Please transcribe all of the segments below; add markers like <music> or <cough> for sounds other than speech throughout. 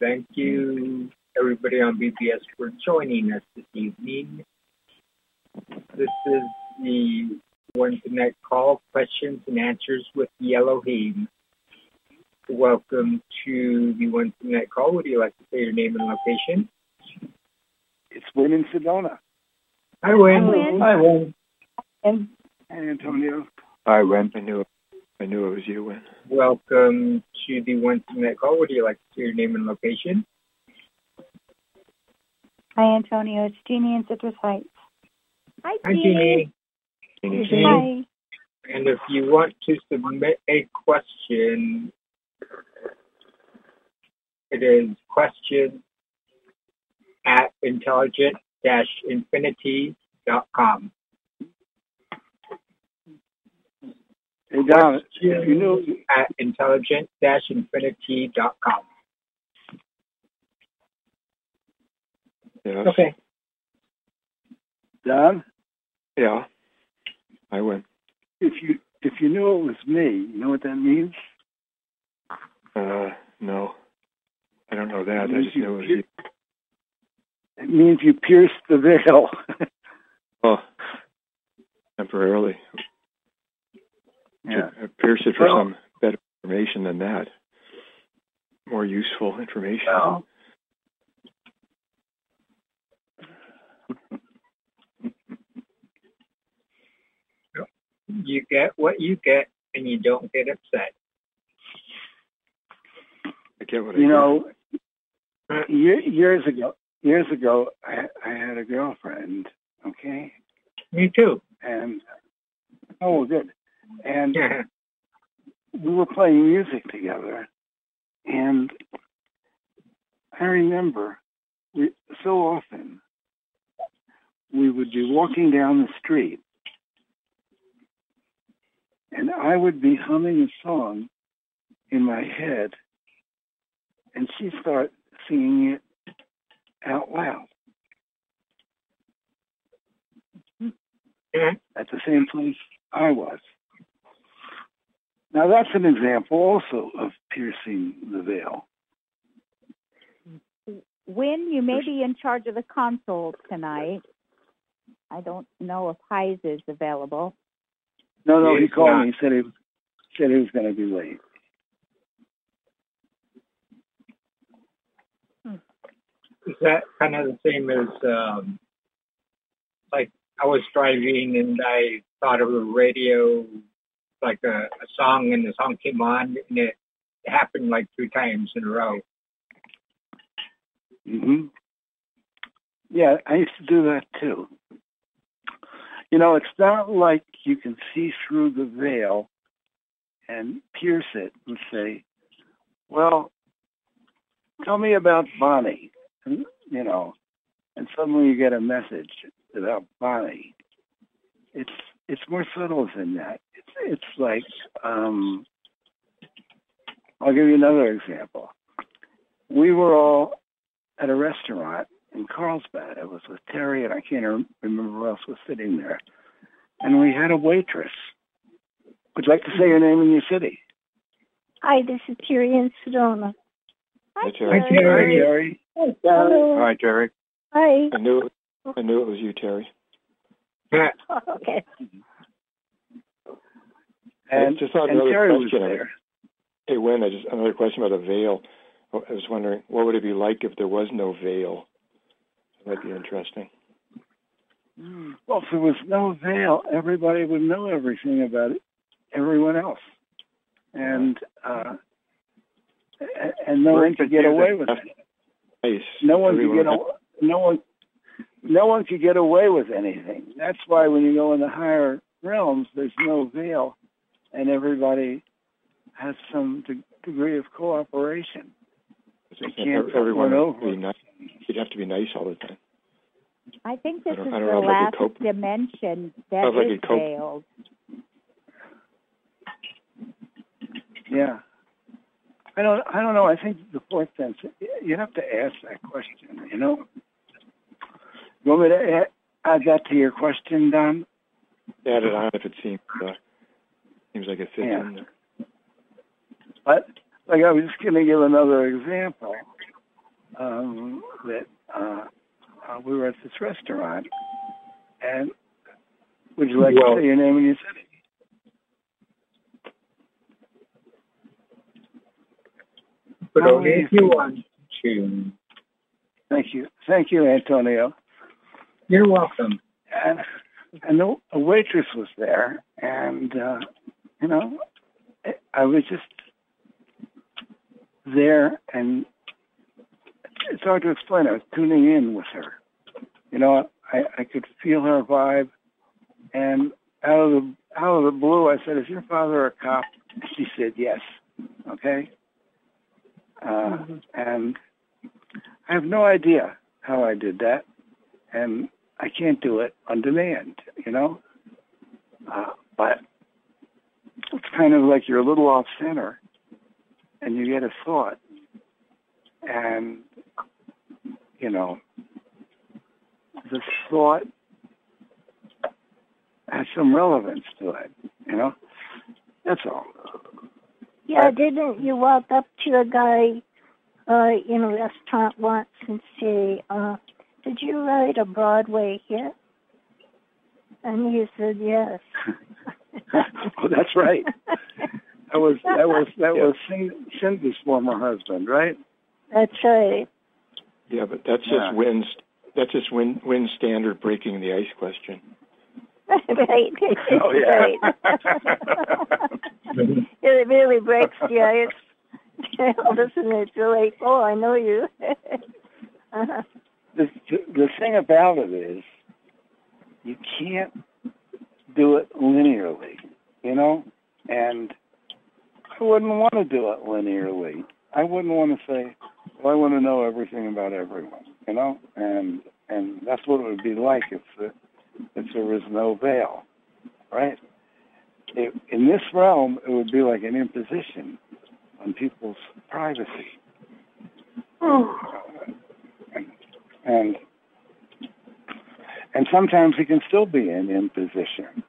Thank you, everybody on BBS, for joining us this evening. This is the One Connect call, questions and answers with Elohim. Welcome to the One Connect call. Would you like to say your name and location? It's Wynn in Sedona. Hi, Wynn. Hi, Wynn. Hi, Wynn. And Hey, Antonio. Hi, Wynn. I knew it was you, Wynn. Welcome to the One Connect call. Would you like to say your name and location? hi, Antonio. It's Jeannie in Citrus Heights. Hi, Hi, Jeannie. Jeannie. Jeannie. Hi. And if you want to submit a question, it is question at intelligent-infinity.com. Hey, Don, if you knew, At intelligent-infinity.com. Yes. Okay. Don, Yeah. I win. if you if you knew it was me, you know what that means? Uh, no. I don't know that. I Means just knew it was you, you. it means you pierced the veil. <laughs> Oh, temporarily. Yeah. To pierce it for Well- some better information than that. More useful information. Well, <laughs> You get what you get, and you don't get upset. I get what I you get. know, years ago, years ago, I, I had a girlfriend. Okay, Me too. and oh, good. And we were playing music together, and I remember we, so often we would be walking down the street, and I would be humming a song in my head, and she'd start singing it out loud Yeah. at the same place I was. Now that's an example also of piercing the veil. Wynn, you may be in charge of the console tonight. I don't know if Heise is available. No, no, He he called not. me. He said he was, said he was going to be late. Is that kind of the same as um, like I was driving and I thought of a radio, like a, a song, and the song came on, and it happened like two times in a row. hmm Yeah, I used to do that too. You know, it's not like you can see through the veil and pierce it and say, well, tell me about Bonnie, and, you know, and suddenly you get a message about Bonnie. It's it's more subtle than that. It's it's like um, I'll give you another example. We were all at a restaurant in Carlsbad. I was with Terry, and I can't remember who else was sitting there. And we had a waitress. Would you like to say your name and your city? Hi, this is Terry in Sedona. Hi, Hi, Terry. Hi, Terry. Terry. Hi, Hello. Hi, Terry. Hi. I knew I knew it was you, Terry. Yeah. <laughs> Okay. And, I just thought and another Terry was question. there. Hey, Wynn, I just another question about a veil. I was wondering what would it be like if there was no veil? That might be interesting. Well, if there was no veil, everybody would know everything about it, everyone else. And uh, a- and no We're one could get away with it. Nice. No one could get had- aw- no one no one could get away with anything. That's why when you go in the higher realms, there's no veil, and everybody has some de- degree of cooperation. They can't put everyone over. nice. You'd have to be nice all the time. I think this I don't- is the know last dimension that Sounds like is you'd cope. veiled. Yeah. I don't. I don't know. I think the fourth sense. You have to ask that question. You know. You want me to add, add that to your question, Don? Add it on if it seems uh, seems like it fits Yeah. in there. But like I was just going to give another example. um, that uh, uh, we were at this restaurant, and would you like Well- to say your name and your city? But only if you want to. Thank you, thank you, Antonio. You're welcome. And and the, a waitress was there, and uh, you know, I- was just there, and it's hard to explain. I was tuning in with her. You know, I, I could feel her vibe, and out of the out of the blue, I said, "Is your father a cop?" She said, "Yes." Okay. Uh, And I have no idea how I did that, and I can't do it on demand, you know. Uh, but it's kind of like you're a little off center, and you get a thought, and you know, the thought has some relevance to it, you know. That's all. Yeah, didn't you walk up to a guy uh, in a restaurant once and say, uh, "Did you write a Broadway hit?" And he said, "Yes." <laughs> oh, that's right. That was that was that was <laughs> Cindy's former husband, right? That's right. Yeah, but that's just Yeah. Wynn's. That's just Win Win standard breaking the ice question. <laughs> right. Oh, yeah. right. it really breaks the ice. Listen, it's like, oh, I know you. uh-huh. The, the thing about it is you can't do it linearly, you know? And I wouldn't want to do it linearly. I wouldn't want to say, well, I want to know everything about everyone, you know? And and that's what it would be like if the, if there was no veil, right? It, in this realm, it would be like an imposition on people's privacy. Oh. And and sometimes it can still be in imposition.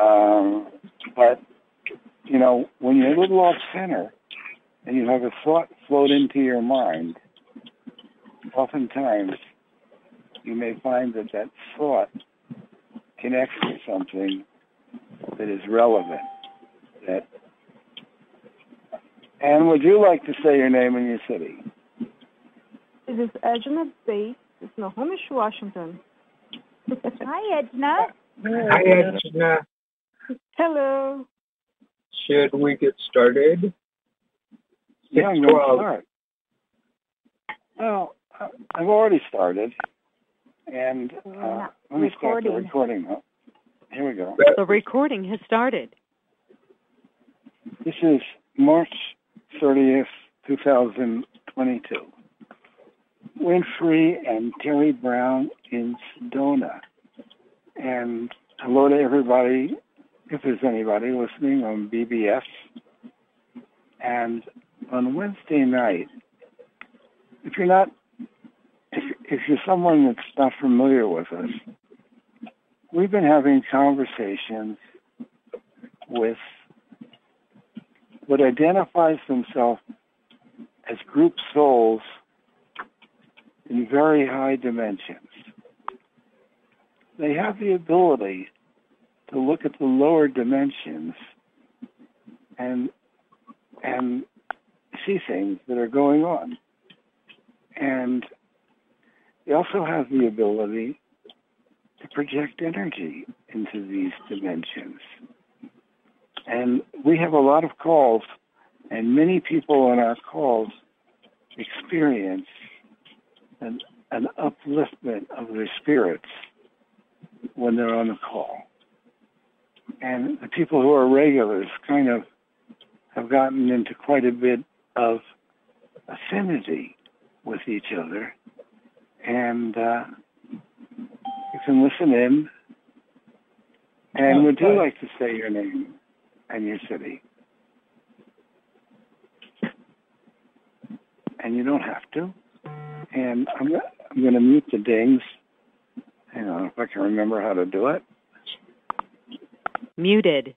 Um, but you know, when you're a little off center and you have a thought float into your mind, oftentimes you may find that that thought connects to something that is relevant. That. And would you like to say your name and your city? This is Edna Bates. It's Snohomish, Washington. <laughs> Hi, Edna. Hi, Edna. Hello. Should we get started? Yeah, I'm going to start. Well, I- I've already started, and uh, let me start the recording. recording now. Here we go. The recording has started. This is March 30th, 2022. Wynn Free and Terry Brown in Sedona. And hello to everybody, if there's anybody listening on BBS. And on Wednesday night, if you're not, if, if you're someone that's not familiar with us, we've been having conversations with what identifies themselves as group souls in very high dimensions. They have the ability to look at the lower dimensions and and see things that are going on. And they also have the ability to project energy into these dimensions. And we have a lot of calls, and many people on our calls experience an, an upliftment of their spirits when they're on the call. And the people who are regulars kind of have gotten into quite a bit of affinity with each other. And uh, you can listen in. And would you like to say your name and your city? And you don't have to and I'm, I'm going to mute the dings. Hang on, if I can remember how to do it. Muted.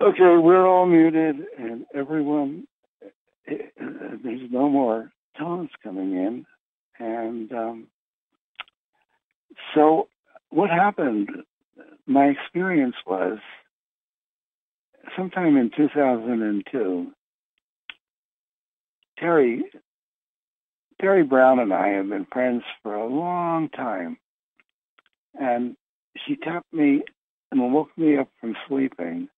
Okay, we're all muted, and everyone, it, it, there's no more tones coming in, and um, so, what happened? My experience was sometime in 2002, Terry Terry Brown and I have been friends for a long time. And she tapped me and woke me up from sleeping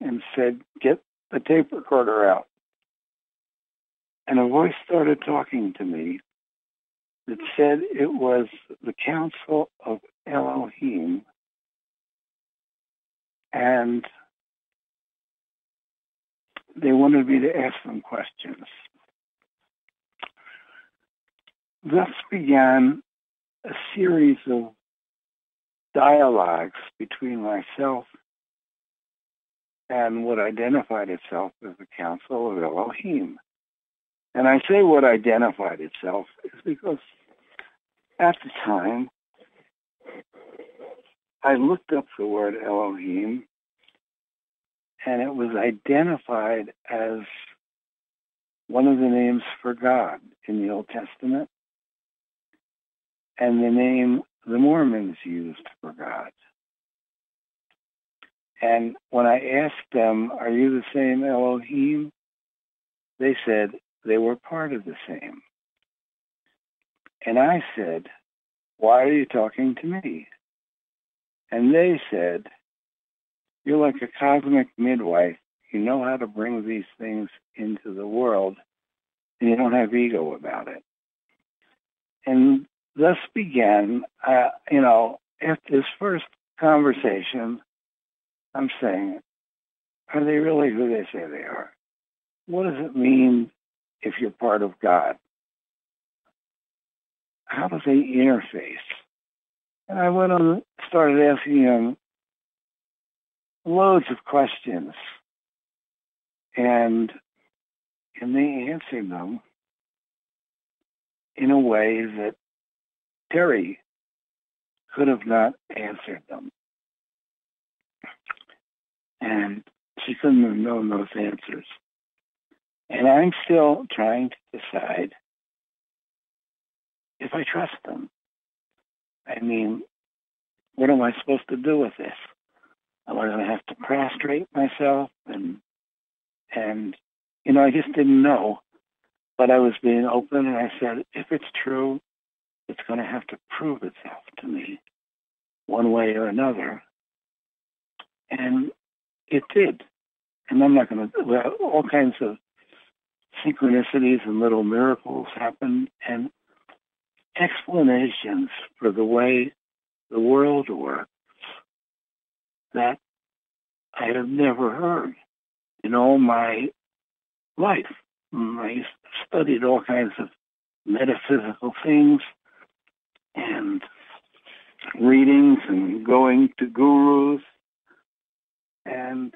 and said, Get the tape recorder out. And a voice started talking to me that said it was the Council of Elohim. And they wanted me to ask them questions. Thus began a series of dialogues between myself and what identified itself as the Council of Elohim. And I say what identified itself is because at the time I looked up the word Elohim and it was identified as one of the names for God in the Old Testament and the name the Mormons used for God. And when I asked them, Are you the same Elohim? They said they were part of the same. And I said, Why are you talking to me? And they said, You're like a cosmic midwife. You know how to bring these things into the world, and you don't have ego about it. And thus began, uh, you know, at this first conversation, I'm saying, are they really who they say they are? What does it mean if you're part of God? How do they interface? And I went on, started asking him loads of questions, and and they answered them in a way that Terry could have not answered them. And she couldn't have known those answers. And I'm still trying to decide if I trust them. I mean, what am I supposed to do with this? Am I going to have to prostrate myself? And, and, you know, I just didn't know. But I was being open and I said, if it's true, it's going to have to prove itself to me one way or another. And it did. And I'm not going to, well, all kinds of synchronicities and little miracles happen and explanations for the way the world works that I have never heard in all my life. I studied all kinds of metaphysical things and readings and going to gurus. And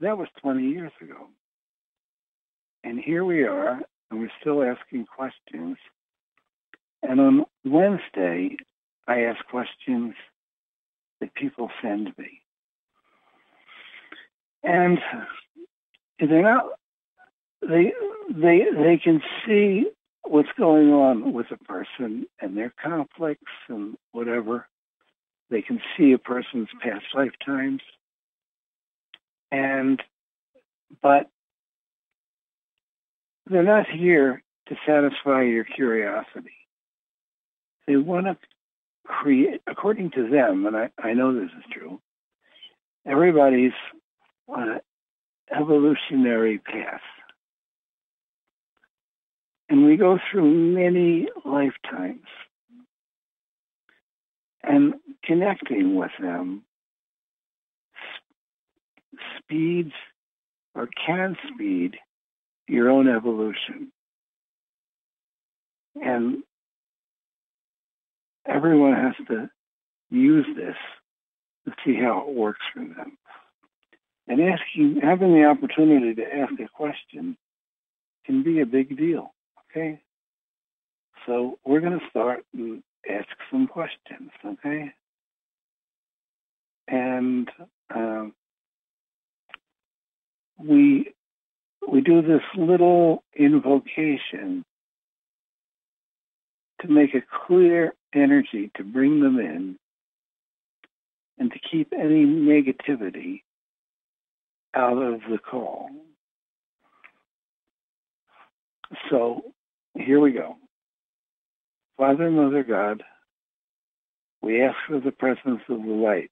that was 20 years ago. And here we are, and we're still asking questions. And on Wednesday, I ask questions that people send me. And they're not, they, they, they can see what's going on with a person and their conflicts and whatever. They can see a person's past lifetimes. And, but they're not here to satisfy your curiosity. They want to create, according to them, and I, I know this is true, everybody's an evolutionary path and we go through many lifetimes. And connecting with them speeds or can speed your own evolution. And everyone has to use this to see how it works for them. And asking, having the opportunity to ask a question can be a big deal. Okay? So we're going to start and ask some questions, okay? And um, we we do this little invocation to make a clear energy to bring them in and to keep any negativity out of the call. So here we go. Father Mother God, we ask for the presence of the light.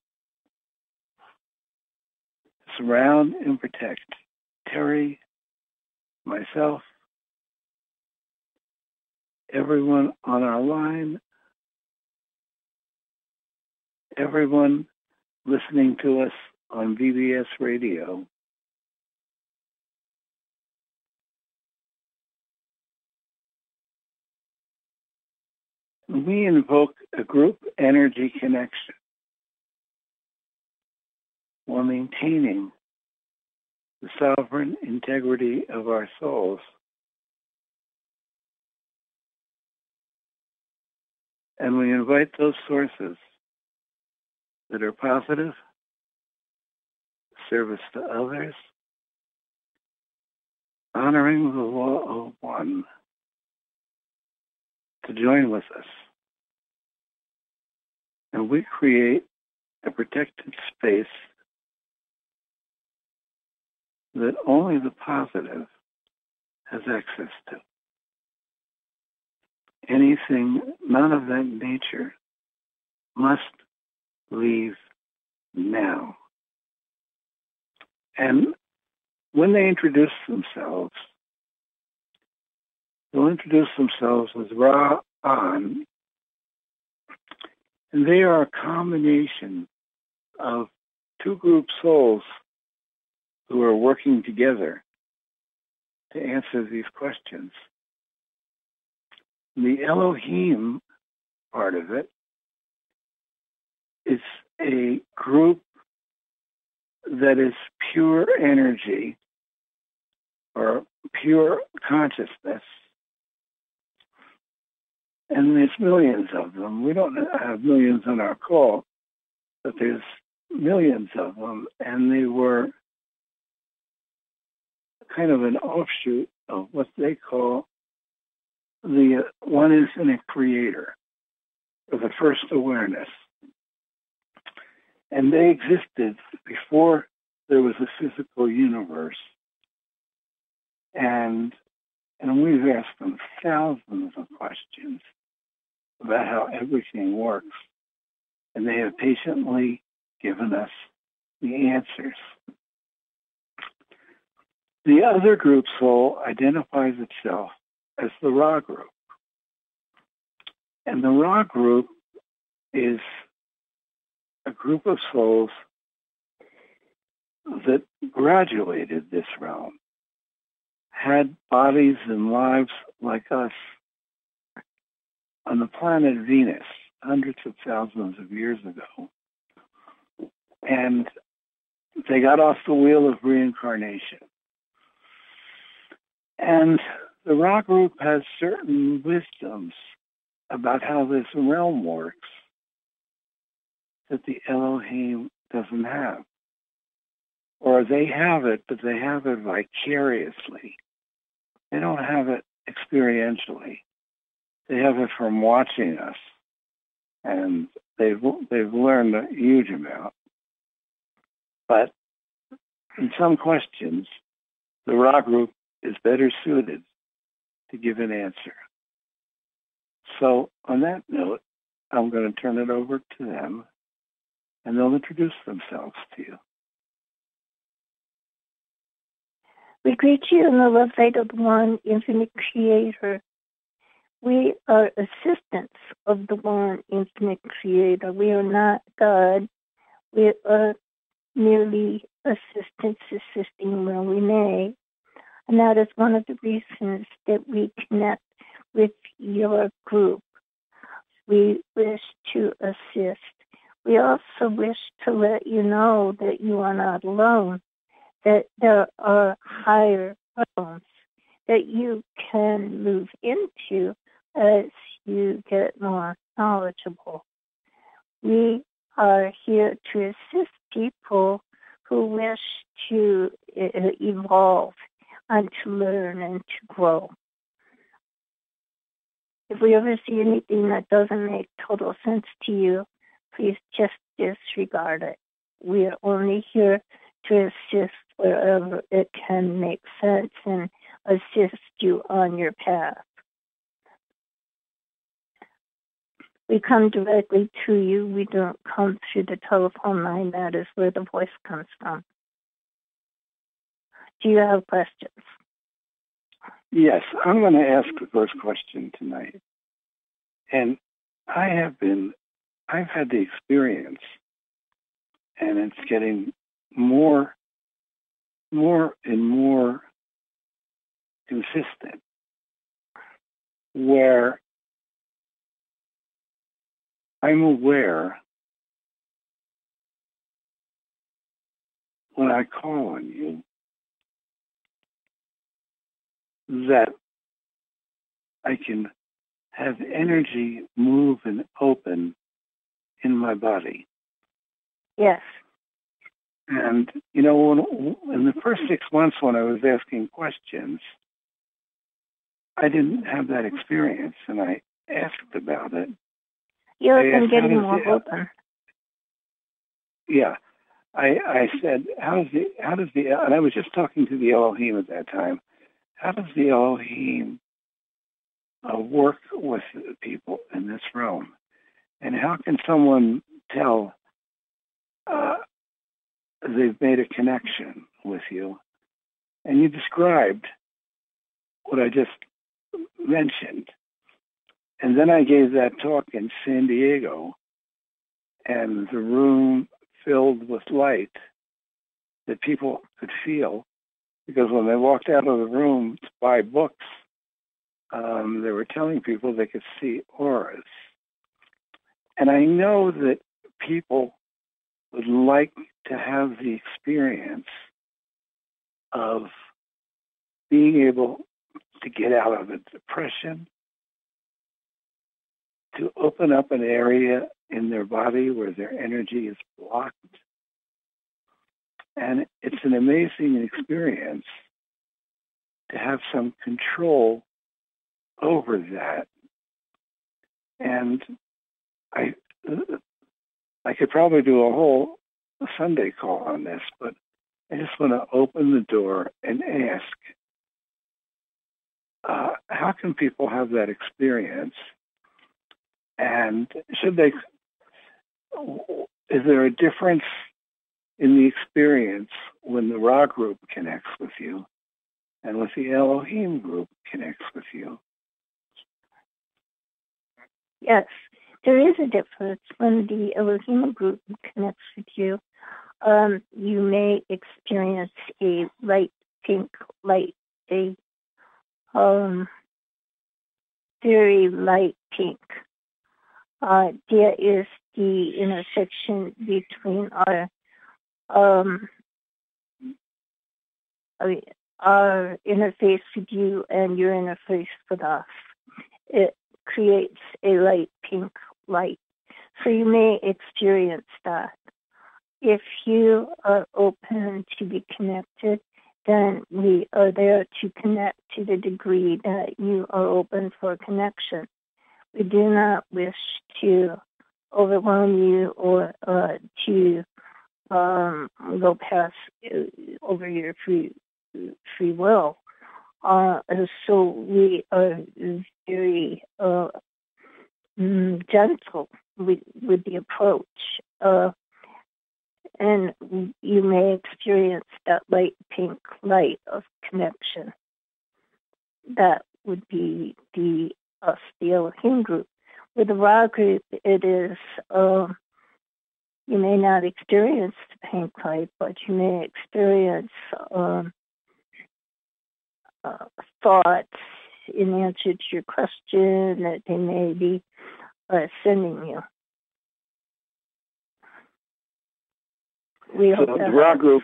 Surround and protect Terry, myself, everyone on our line, everyone listening to us on BBS radio. We invoke a group energy connection while maintaining the sovereign integrity of our souls. And we invite those sources that are positive, service to others, honoring the law of one, to join with us. And we create a protected space that only the positive has access to. Anything none of that nature must leave now. And when they introduce themselves, they'll introduce themselves as Ra An, and they are a combination of two group souls who are working together to answer these questions. The Elohim part of it is a group that is pure energy or pure consciousness. And there's millions of them. We don't have millions on our call, but there's millions of them. And they were kind of an offshoot of what they call the one infinite creator, or the first awareness. And they existed before there was a physical universe. And and we've asked them thousands of questions about how everything works. And they have patiently given us the answers. The other group soul identifies itself as the Ra group. And the Ra group is a group of souls that graduated this realm, had bodies and lives like us on the planet Venus hundreds of thousands of years ago. And they got off the wheel of reincarnation. And the Ra group has certain wisdoms about how this realm works that the Elohim doesn't have. Or they have it, but they have it vicariously. They don't have it experientially. They have it from watching us. And they've, they've learned a huge amount. But in some questions, the Ra group is better suited to give an answer. So, on that note, I'm going to turn it over to them and they'll introduce themselves to you. We greet you in the love light of the one infinite creator. We are assistants of the one infinite creator. We are not God. We are merely assistants assisting where we may. And that is one of the reasons that we connect with your group. We wish to assist. We also wish to let you know that you are not alone, that there are higher realms that you can move into as you get more knowledgeable. We are here to assist people who wish to uh, evolve and to learn and to grow. If we ever see anything that doesn't make total sense to you, please just disregard it. We are only here to assist wherever it can make sense and assist you on your path. We come directly to you. We don't come through the telephone line. That is where the voice comes from. Do you have questions? Yes, I'm going to ask the first question tonight. And I have been, I've had the experience, and it's getting more, more and more consistent, where I'm aware when I call on you that I can have energy move and open in my body. Yes. And, you know, when, in the first six months when I was asking questions, I didn't have that experience and I asked about it. You've been getting more the- open. Yeah. I, I said, how does the, how does the, and I was just talking to the Elohim at that time. How does the Elohim uh, work with people in this realm? And how can someone tell uh, they've made a connection with you? And you described what I just mentioned. And then I gave that talk in San Diego, and the room filled with light that people could feel because when they walked out of the room to buy books, um, they were telling people they could see auras. And I know that people would like to have the experience of being able to get out of a depression, to open up an area in their body where their energy is blocked. And it's an amazing experience to have some control over that. And I, I could probably do a whole Sunday call on this, but I just want to open the door and ask, uh, how can people have that experience? And should they, is there a difference in the experience when the Ra group connects with you and with the Elohim group connects with you? Yes, there is a difference when the Elohim group connects with you. Um, you may experience a light pink light, a um, very light pink. Uh, there is the intersection between our um, our interface with you and your interface with us. It creates a light pink light. So you may experience that. If you are open to be connected, then we are there to connect to the degree that you are open for connection. We do not wish to overwhelm you or uh, to um, go past uh, over your free free will. Uh, so we are very uh, mm, gentle with, with the approach. Uh, and you may experience that light pink light of connection. That would be the us, the Elohim group. With the Ra group, it is um, you may not experience the pink light, but you may experience um, uh, thoughts in answer to your question that they may be uh, sending you. We So the helps. group,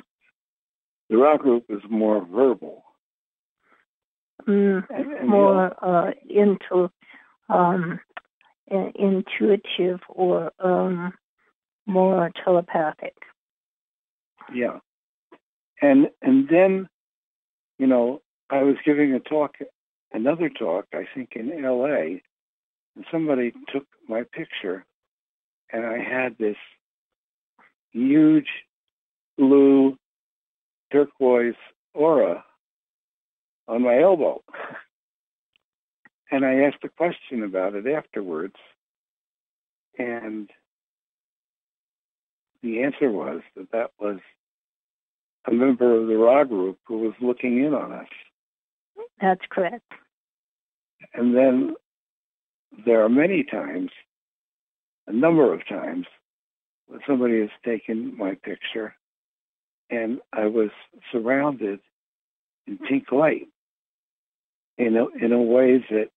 the Ra group is more verbal. Mm, and more uh, into um, intuitive or um, more telepathic. yeah. and and then, you know, I was giving a talk, another talk, I think in L.A., and somebody took my picture, and I had this huge blue turquoise aura on my elbow. <laughs> and I asked a question about it afterwards. And the answer was that that was a member of the Ra group who was looking in on us. That's correct. And then there are many times, a number of times, when somebody has taken my picture and I was surrounded in pink light in a, in a ways that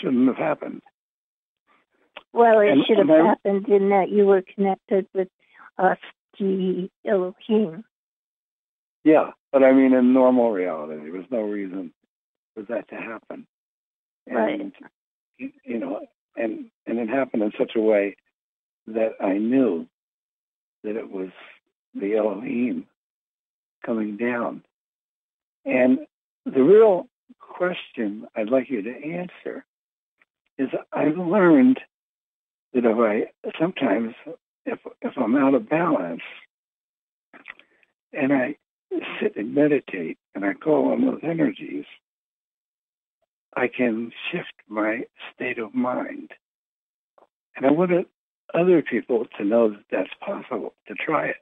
shouldn't have happened. Well, it And- should have I- happened in that you were connected with us, the Elohim. Yeah, but I mean, in normal reality, there was no reason for that to happen. Right. And, y- you know, and and it happened in such a way that I knew that it was the Elohim coming down. And the real question I'd like you to answer is I've learned that if I sometimes if if I'm out of balance and I sit and meditate and I call on those energies, I can shift my state of mind. And I wanted other people to know that that's possible, to try it.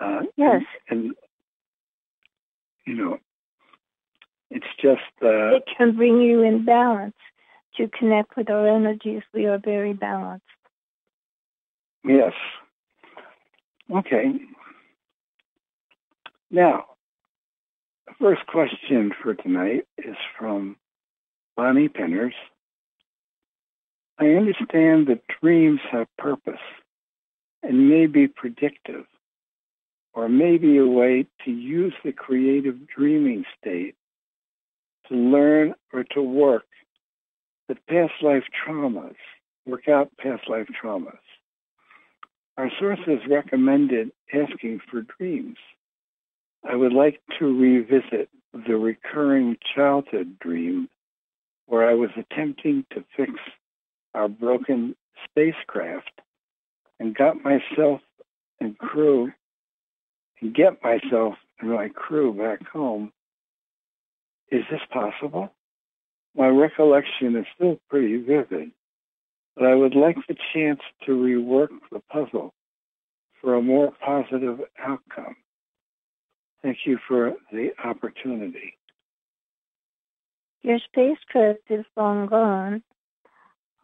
Uh, Yes. And, and, you know, it's just, uh, It can bring you in balance. To connect with our energies, we are very balanced. Yes. Okay. Now, the first question for tonight is from Bonnie Penners. I understand that dreams have purpose and may be predictive, or may be a way to use the creative dreaming state to learn or to work with past life traumas, work out past life traumas. Our sources recommended asking for dreams. I would like to revisit the recurring childhood dream where I was attempting to fix our broken spacecraft and got myself and crew and get myself and my crew back home. Is this possible? My recollection is still pretty vivid, but I would like the chance to rework the puzzle for a more positive outcome. Thank you for the opportunity. Your spacecraft is long gone.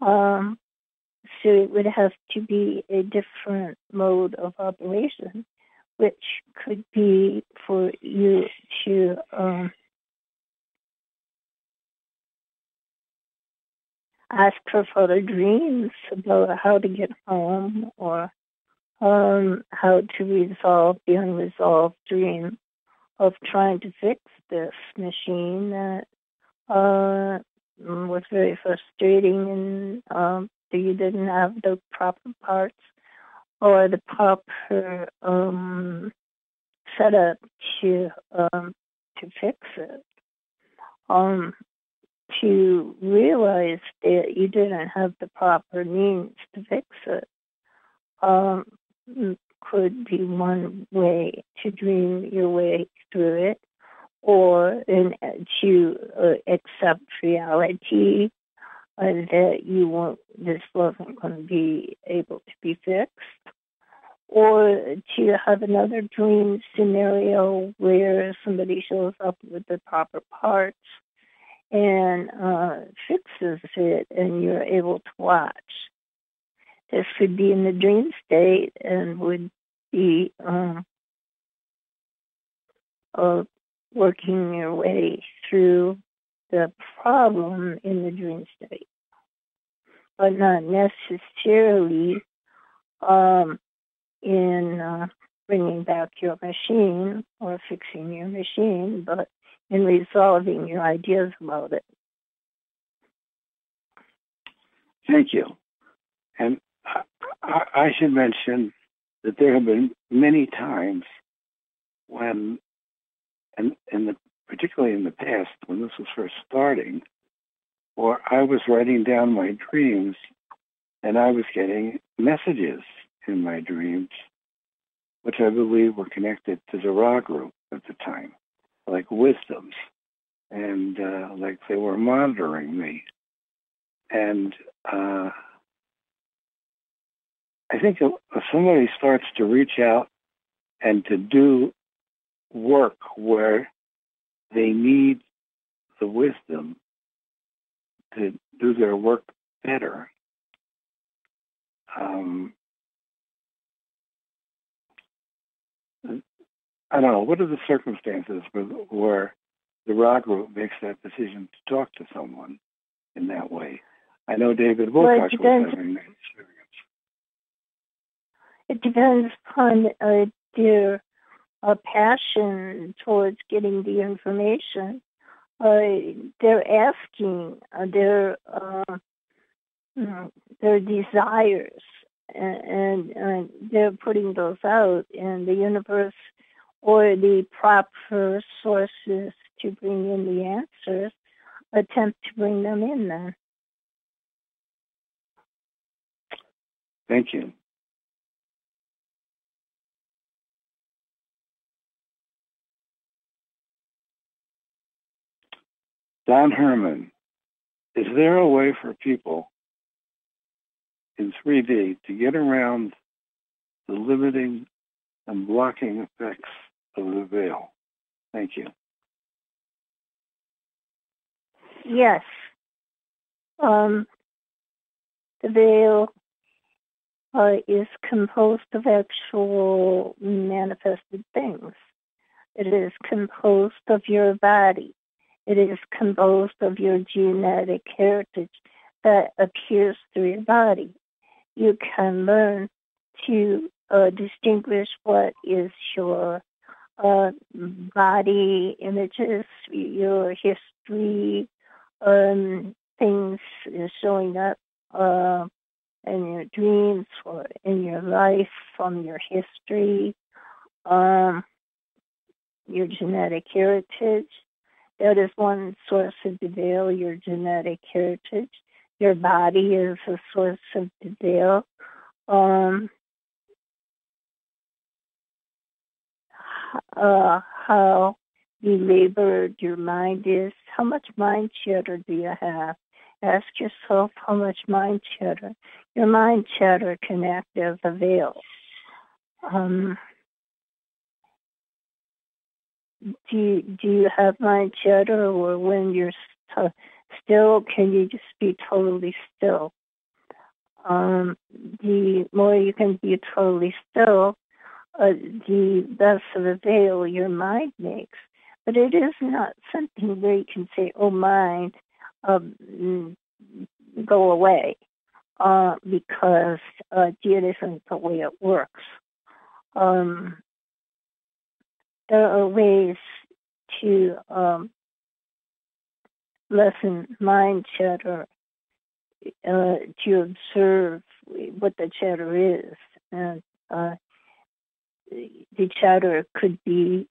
Um, so it would have to be a different mode of operation, which could be for you to um, ask her for further dreams about how to get home or um, how to resolve the unresolved dream of trying to fix this machine that uh, was very frustrating and um, you didn't have the proper parts or the proper um, setup to um, to fix it. Um, to realize that you didn't have the proper means to fix it um, could be one way to dream your way through it, or in, to uh, accept reality uh, that you won't, this wasn't going to be able to be fixed, or to have another dream scenario where somebody shows up with the proper parts and uh, fixes it, and you're able to watch. This could be in the dream state and would be um, uh, working your way through the problem in the dream state, but not necessarily um, in uh, bringing back your machine or fixing your machine, but in resolving your ideas about it. Thank you. And I, I, should mention that there have been many times when and in the particularly in the past when this was first starting, or I was writing down my dreams, and I was getting messages in my dreams, which I believe were connected to the Ra group at the time, like wisdoms, and uh, like they were monitoring me. And uh, I think if somebody starts to reach out and to do work where they need the wisdom to do their work better. Um, I don't know. What are the circumstances where the Ra group makes that decision to talk to someone in that way? I know David Wilcox well, was having that experience. It depends upon uh, their uh, passion towards getting the information. Uh, they're asking uh, their uh, mm, their desires, and, and they're putting those out, and the universe or the proper sources to bring in the answers attempt to bring them in then. Thank you. Don Herman, is there a way for people in 3D to get around the limiting and blocking effects of the veil? Thank you. Yes. Um, the veil uh, is composed of actual manifested things. It is composed of your body. It is composed of your genetic heritage that appears through your body. You can learn to uh, distinguish what is your body images, your history, um, things showing up uh, in your dreams or in your life from your history, um, your genetic heritage. That is one source of the veil, your genetic heritage. Your body is a source of veil. Um, uh, how belabored your mind is. How much mind chatter do you have? Ask yourself how much mind chatter. Your mind chatter can act as a veil. Um, do you, do you have mind chatter, or when you're st- still, can you just be totally still? Um, the more you can be totally still, uh, the less of a veil your mind makes. But it is not something where you can say, "Oh, mind, um, go away," uh, because uh, it isn't the way it works. Um, there are ways to um, lessen mind chatter, uh, to observe what the chatter is. And uh, the chatter could be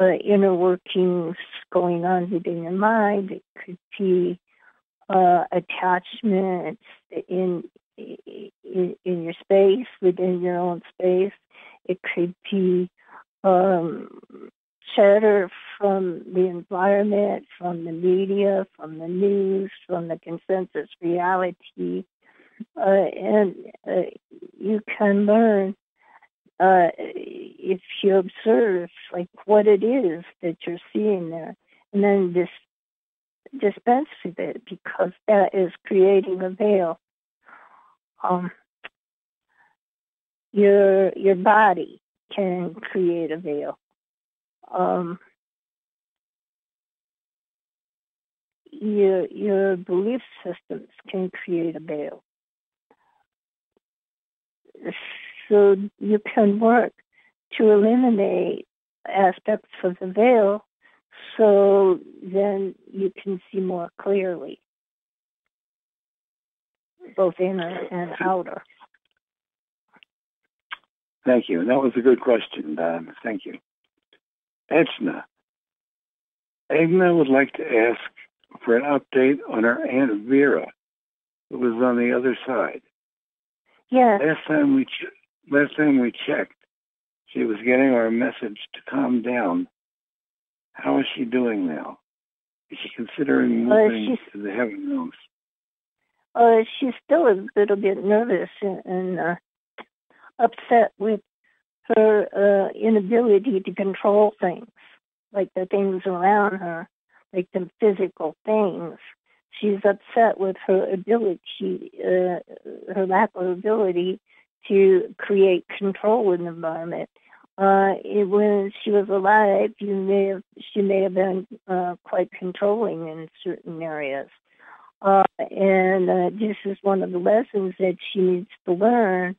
uh, inner workings going on within your mind. It could be uh, attachments in, in in your space within your own space. It could be um, chatter from the environment, from the media, from the news, from the consensus reality, uh, and uh, you can learn uh, if you observe like what it is that you're seeing there, and then just dispense with it because that is creating a veil. Um, your your body can create a veil. Um, your your belief systems can create a veil. So you can work to eliminate aspects of the veil so then you can see more clearly, both inner and outer. Thank you. That was a good question, Don. Thank you. Etna, Agna would like to ask for an update on her Aunt Vera, who was on the other side. Yes. Last time we ch- last time we checked, she was getting our message to calm down. How is she doing now? Is she considering Uh, moving she's- to the heaven house? Uh, she's still a little bit nervous and, and uh, upset with her uh, inability to control things, like the things around her, like the physical things. She's upset with her ability, uh, her lack of ability to create control in the environment. Uh, it, when she was alive, you may have, she may have been uh, quite controlling in certain areas. Uh, and uh, this is one of the lessons that she needs to learn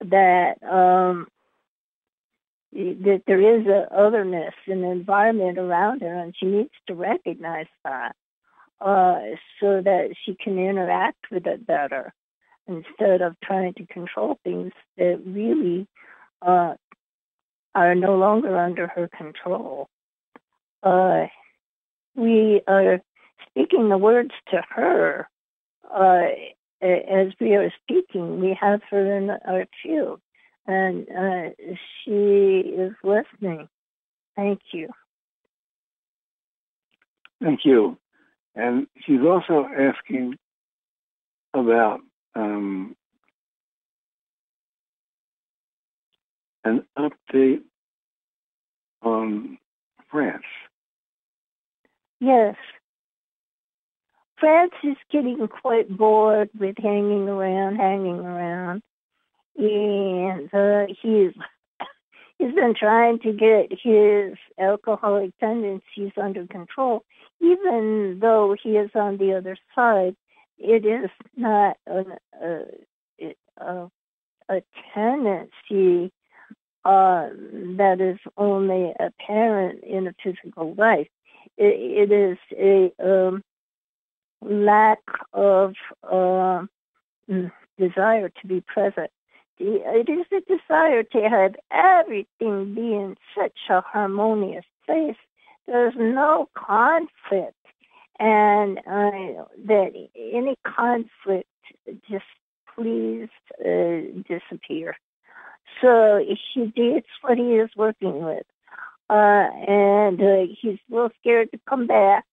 that um, that there is a otherness in the environment around her, and she needs to recognize that uh, so that she can interact with it better instead of trying to control things that really uh, are no longer under her control. Uh, we are speaking the words to her uh, as we are speaking. We have her in our field, and uh, she is listening. Thank you. Thank you. And she's also asking about um, an update on France. Yes. France is getting quite bored with hanging around, hanging around. And uh, he's he's been trying to get his alcoholic tendencies under control, even though he is on the other side. It is not an, a, a, a tendency uh, that is only apparent in a physical life. It, it is a um, lack of uh, desire to be present. It is a desire to have everything be in such a harmonious place. There's no conflict, and uh, that any conflict just please uh, disappear. So he, it's what he is working with. Uh, and uh, he's a little scared to come back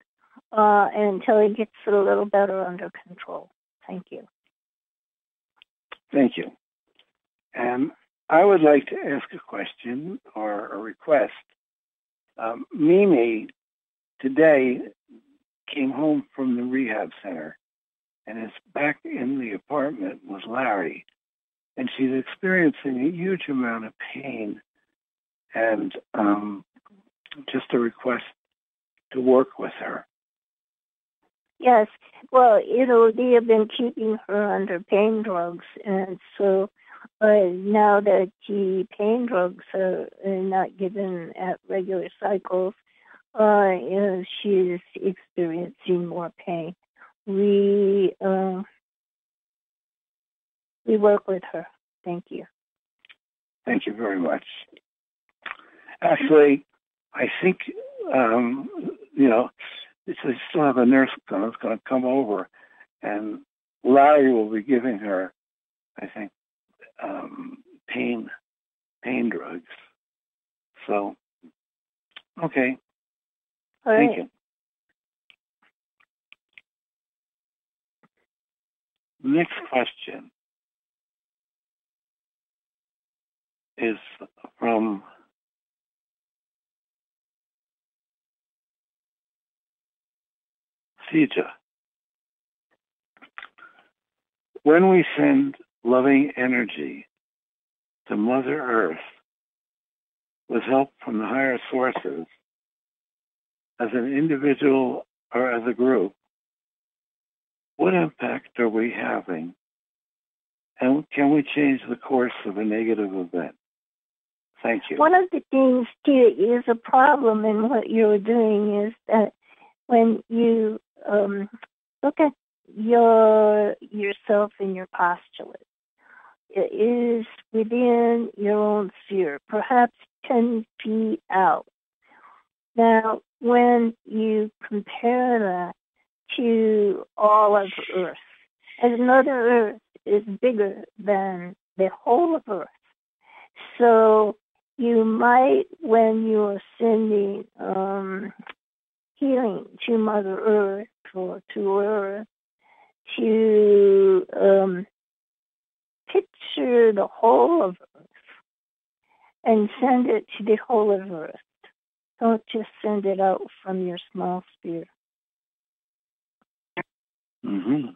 uh, until he gets it a little better under control. Thank you. Thank you. And I would like to ask a question or a request. Um, Mimi today came home from the rehab center and is back in the apartment with Larry. And she's experiencing a huge amount of pain and um, just a request to work with her. Yes. Well, you know, they have been keeping her under pain drugs. And so uh, now that the pain drugs are, are not given at regular cycles, uh, know, she's experiencing more pain. We uh, we work with her. Thank you. Thank you very much. Actually, I think um, you know they still have a nurse that's going to come over, and Larry will be giving her, I think, um, pain pain drugs. So, okay. All Thank right. you. Next question is from Sija. When we send loving energy to Mother Earth with help from the higher sources, as an individual or as a group, what impact are we having? And can we change the course of a negative event? Thank you. One of the things too is a problem in what you're doing is that when you um, look at your yourself and your postulate, it is within your own sphere, perhaps ten feet out. Now, when you compare that to all of Earth. As Mother Earth is bigger than the whole of Earth. So you might, when you're sending um, healing to Mother Earth or to Earth, to um, picture the whole of Earth and send it to the whole of Earth. Don't just send it out from your small sphere. Mm-hmm.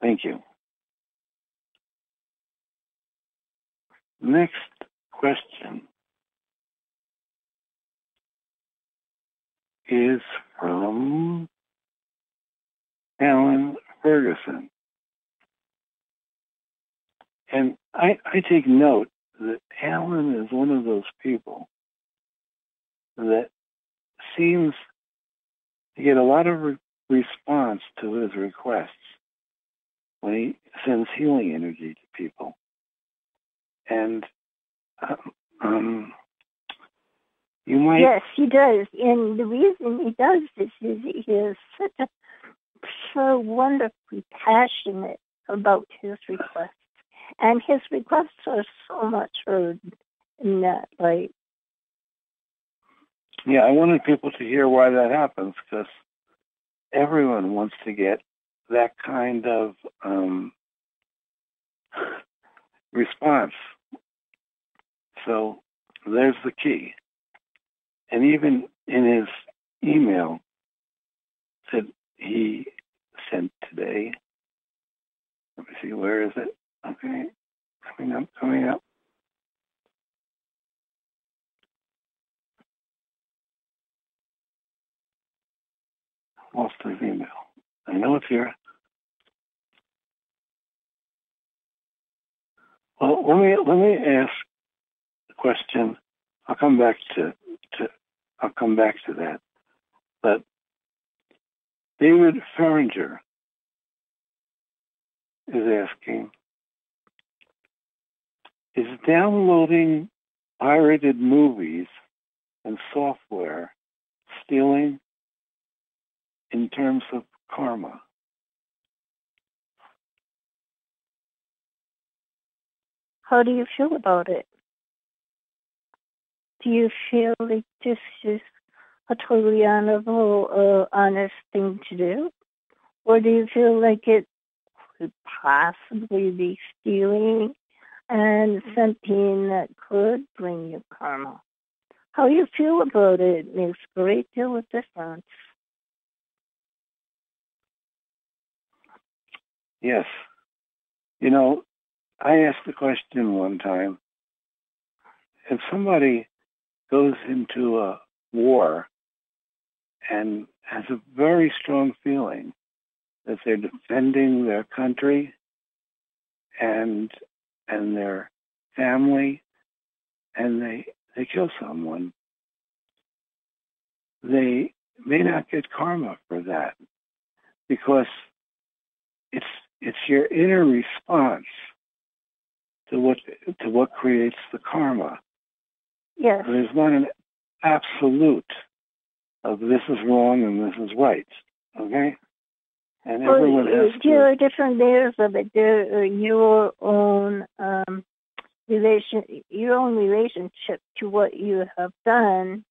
Thank you. Next question is from Alan Ferguson. And I, I take note that Alan is one of those people that seems to get a lot of re- response to his requests when he sends healing energy to people. And um, um, you might. Yes, he does. And the reason he does this is he is such a so wonderfully passionate about his requests. And his requests are so much heard in that light. Yeah, I wanted people to hear why that happens because everyone wants to get that kind of um, response. So there's the key. And even in his email that he sent today, let me see, where is it? Okay, coming up, coming up. I know it's here. Well, let me let me ask the question. I'll come back to to I'll come back to that. But David Ferringer is asking, is downloading pirated movies and software stealing in terms of karma? How do you feel about it? Do you feel like this is a totally honorable, uh, honest thing to do? Or do you feel like it could possibly be stealing and something that could bring you karma? How you feel about it makes a great deal of difference. Yes. You know, I asked the question one time if somebody goes into a war and has a very strong feeling that they're defending their country and and their family and they they kill someone they may not get karma for that because it's it's your inner response to what to what creates the karma. Yes. There's not an absolute of this is wrong and this is right. Okay? And well, everyone has there to are different layers of it. There are your own um, relation, your own relationship to what you have done,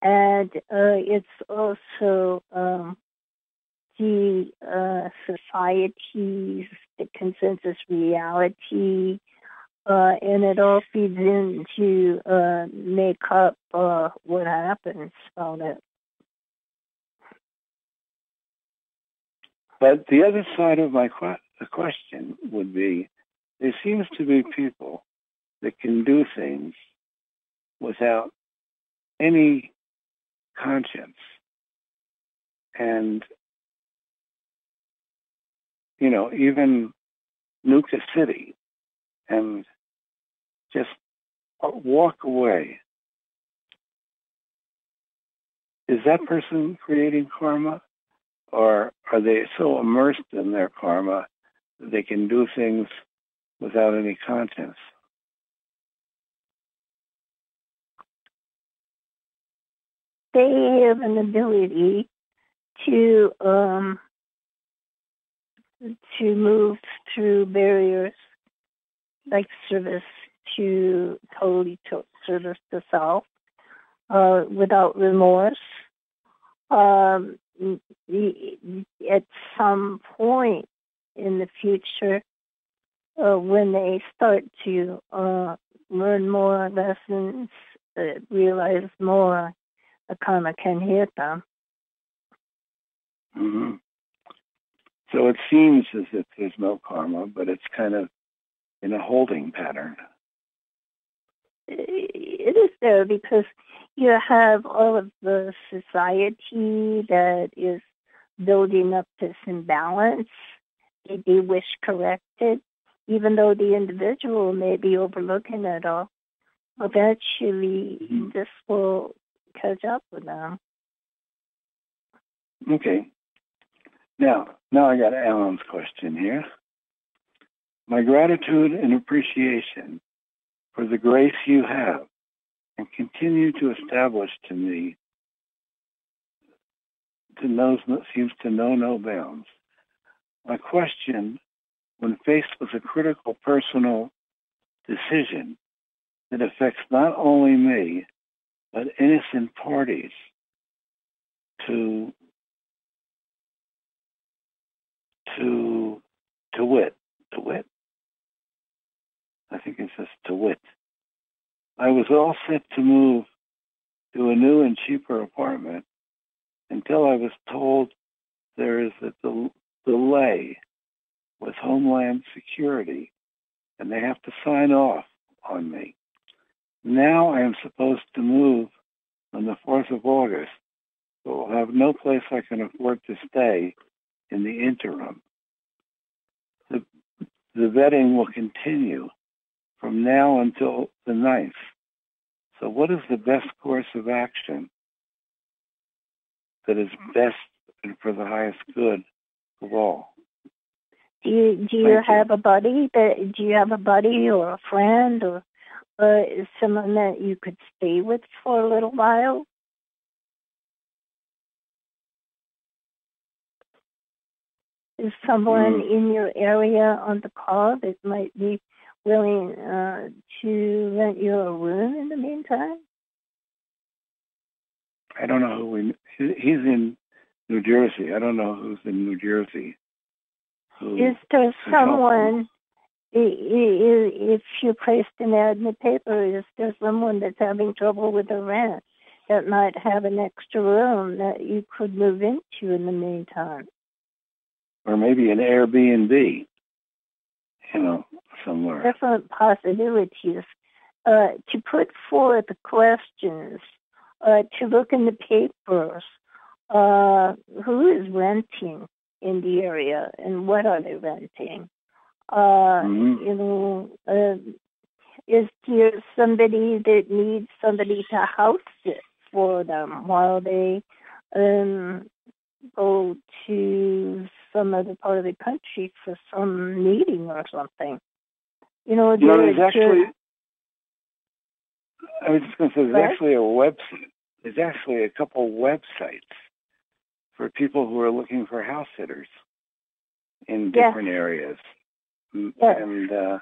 and uh, it's also um, the uh, the consensus reality, uh, and it all feeds into uh, make up uh, what happens on it. But the other side of my the question would be there seems to be people that can do things without any conscience. And, you know, even nuke a city and just walk away. Is that person creating karma? Or are they so immersed in their karma that they can do things without any conscience? they have an ability to um, to move through barriers like service to totally to service the self uh, without remorse. Um, at some point in the future, uh, when they start to uh, learn more lessons, uh, realize more, the karma can hit them. hmm So it seems as if there's no karma, but it's kind of in a holding pattern. It is there because you have all of the society that is building up this imbalance. They be wish corrected, even though the individual may be overlooking it all. Eventually, Mhm. this will catch up with them. Okay. Now, now I got Alan's question here. My gratitude and appreciation for the grace you have and continue to establish to me to knows seems to know no bounds. My question, when faced with a critical personal decision that affects not only me, but innocent parties to to to wit, to wit. I think it says to wit. I was all set to move to a new and cheaper apartment until I was told there is a del- delay with Homeland Security and they have to sign off on me. Now I am supposed to move on the 4th of August, but will have no place I can afford to stay in the interim. The, vetting will continue from now until the 9th. So what is the best course of action that is best and for the highest good of all? Do you do you Thank you. have a buddy that do you have a buddy or a friend or uh, someone that you could stay with for a little while? Is someone Hmm. in your area on the call that might be willing uh, to rent you a room in the meantime? I don't know who we. He's in New Jersey. I don't know who's in New Jersey. Is there someone, if you placed an ad in the paper, is there someone that's having trouble with the rent that might have an extra room that you could move into in the meantime? Or maybe an Airbnb. You know, somewhere. Different possibilities. Uh, to put forth the questions, uh, to look in the papers, uh, who is renting in the area and what are they renting? Uh, Mhm. you know, uh, is there somebody that needs somebody to house it for them while they um, go to some other part of the country for some meeting or something? You know, You there's actually. there- I was just going to say, there's actually a website. There's actually a couple websites for people who are looking for house sitters in Yes. different areas, Yes. and uh,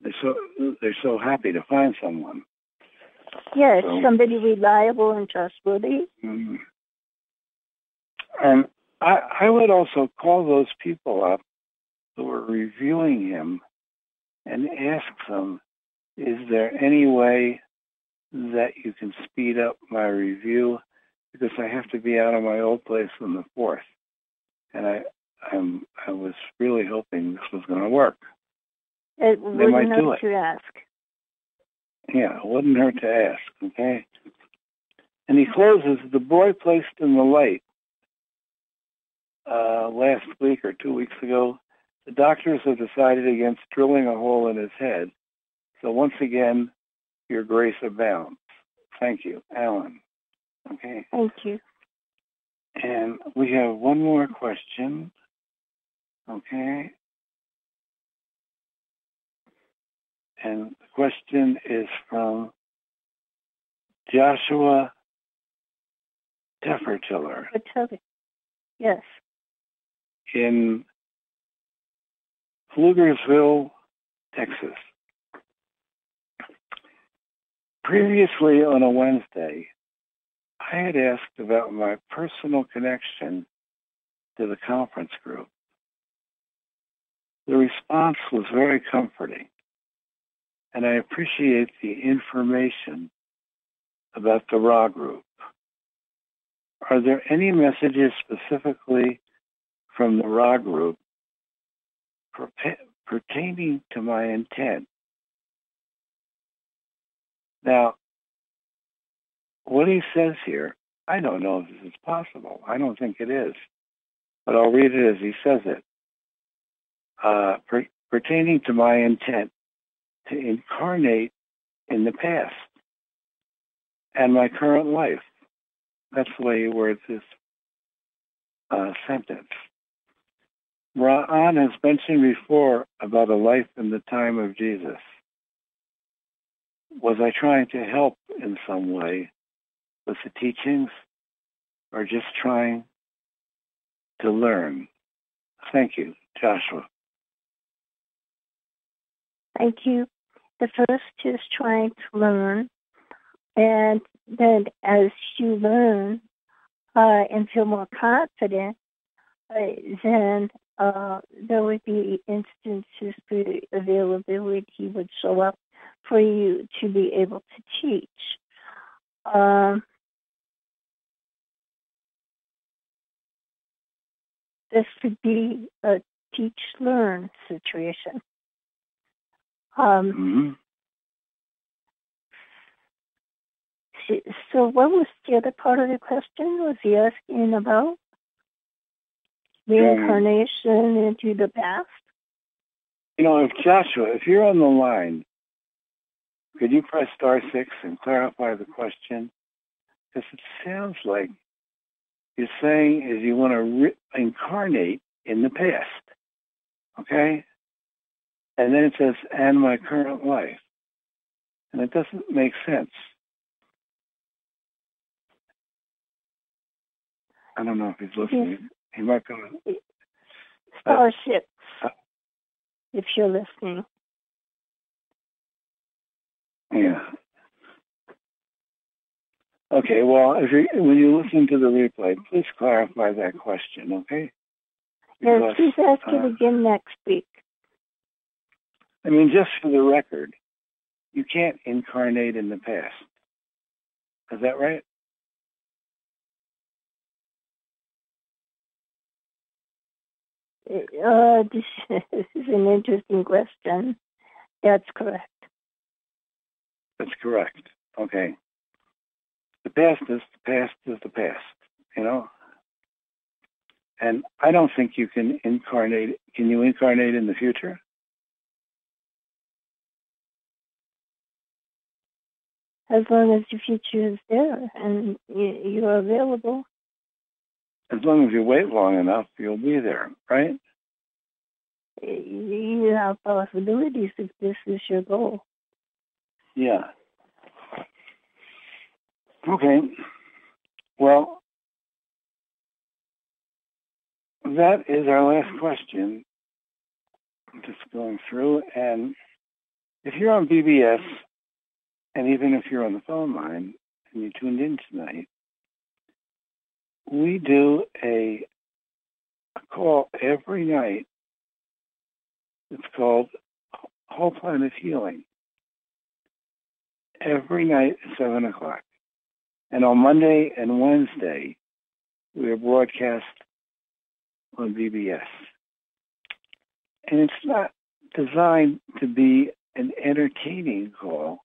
they're so they're so happy to find someone. yes, So- somebody reliable and trustworthy. Mm. And I, I would also call those people up who are reviewing him and ask them, is there any way that you can speed up my review? Because I have to be out of my old place on the fourth. And I I'm I was really hoping this was gonna work. It They might wouldn't do hurt it. to ask. Yeah, it wouldn't hurt to ask, okay? And he closes the boy placed in the light uh, last week or two weeks ago. The doctors have decided against drilling a hole in his head. So once again, your grace abounds. Thank you, Alan. Okay. Thank you. And we have one more question. Okay. And the question is from Joshua Teffertiller. Yes. In Pflugerville, Texas. Previously on a Wednesday, I had asked about my personal connection to the conference group. The response was very comforting, and I appreciate the information about the Ra group. Are there any messages specifically from the Ra group pertaining to my intent? Now, what he says here, I don't know if this is possible. I don't think it is. But I'll read it as he says it. Uh, per- pertaining to my intent to incarnate in the past and my current life. That's the way he words this uh, sentence. Ra'an has mentioned before about a life in the time of Jesus. Was I trying to help in some way with the teachings or just trying to learn? Thank you, Joshua. Thank you. The first is trying to learn, and then as you learn uh, and feel more confident, uh, then uh, there would be instances where availability would show up for you to be able to teach. Um, this could be a teach learn situation. Um, hmm so- so, what was the other part of the question? Was he asking about reincarnation into the past? You know, if Joshua, if you're on the line, could you press star six and clarify the question? Because it sounds like you're saying is you want to re- incarnate in the past, okay? And then it says, and my current life. And it doesn't make sense. I don't know if he's listening. He might be. Star six, uh, if you're listening. Yeah. Okay, well, if you when you listen to the replay, please clarify that question, okay? Because, please ask it uh, again next week. I mean, just for the record, you can't incarnate in the past. Is that right? Uh, <laughs> this is an interesting question. That's correct. That's correct. Okay. The past is the past is the past, you know? And I don't think you can incarnate. Can you incarnate in the future? As long as the future is there and you, you're available. As long as you wait long enough, you'll be there, right? You have possibilities if this is your goal. Yeah. Okay. Well, that is our last question. I'm just going through, and if you're on BBS, and even if you're on the phone line and you tuned in tonight, we do a, call every night. It's called Whole Planet Healing every night at 7 o'clock. And on Monday and Wednesday, we are broadcast on BBS. And it's not designed to be an entertaining call.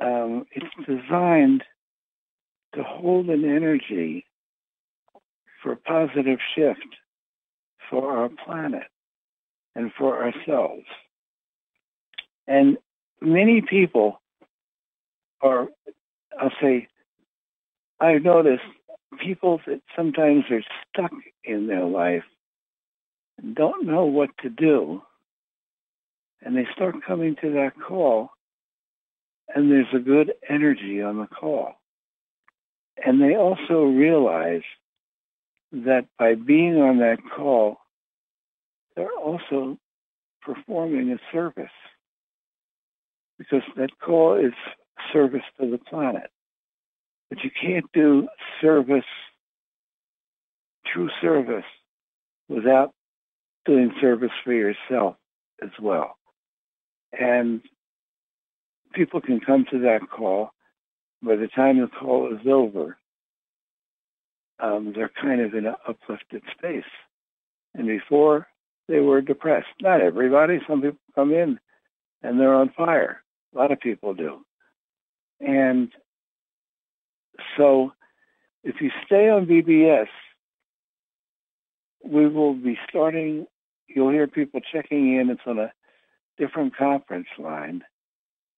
Um, it's designed to hold an energy for positive shift for our planet and for ourselves. And many people are, I'll say, I've noticed people that sometimes are stuck in their life and don't know what to do. And they start coming to that call, and there's a good energy on the call. And they also realize that by being on that call, they're also performing a service because that call is service to the planet. But you can't do service, true service, without doing service for yourself as well. And people can come to that call. By the time the call is over, um, they're kind of in an uplifted space. And before they were depressed. Not everybody. Some people come in and they're on fire. A lot of people do. And so if you stay on BBS, we will be starting, you'll hear people checking in. It's on a different conference line.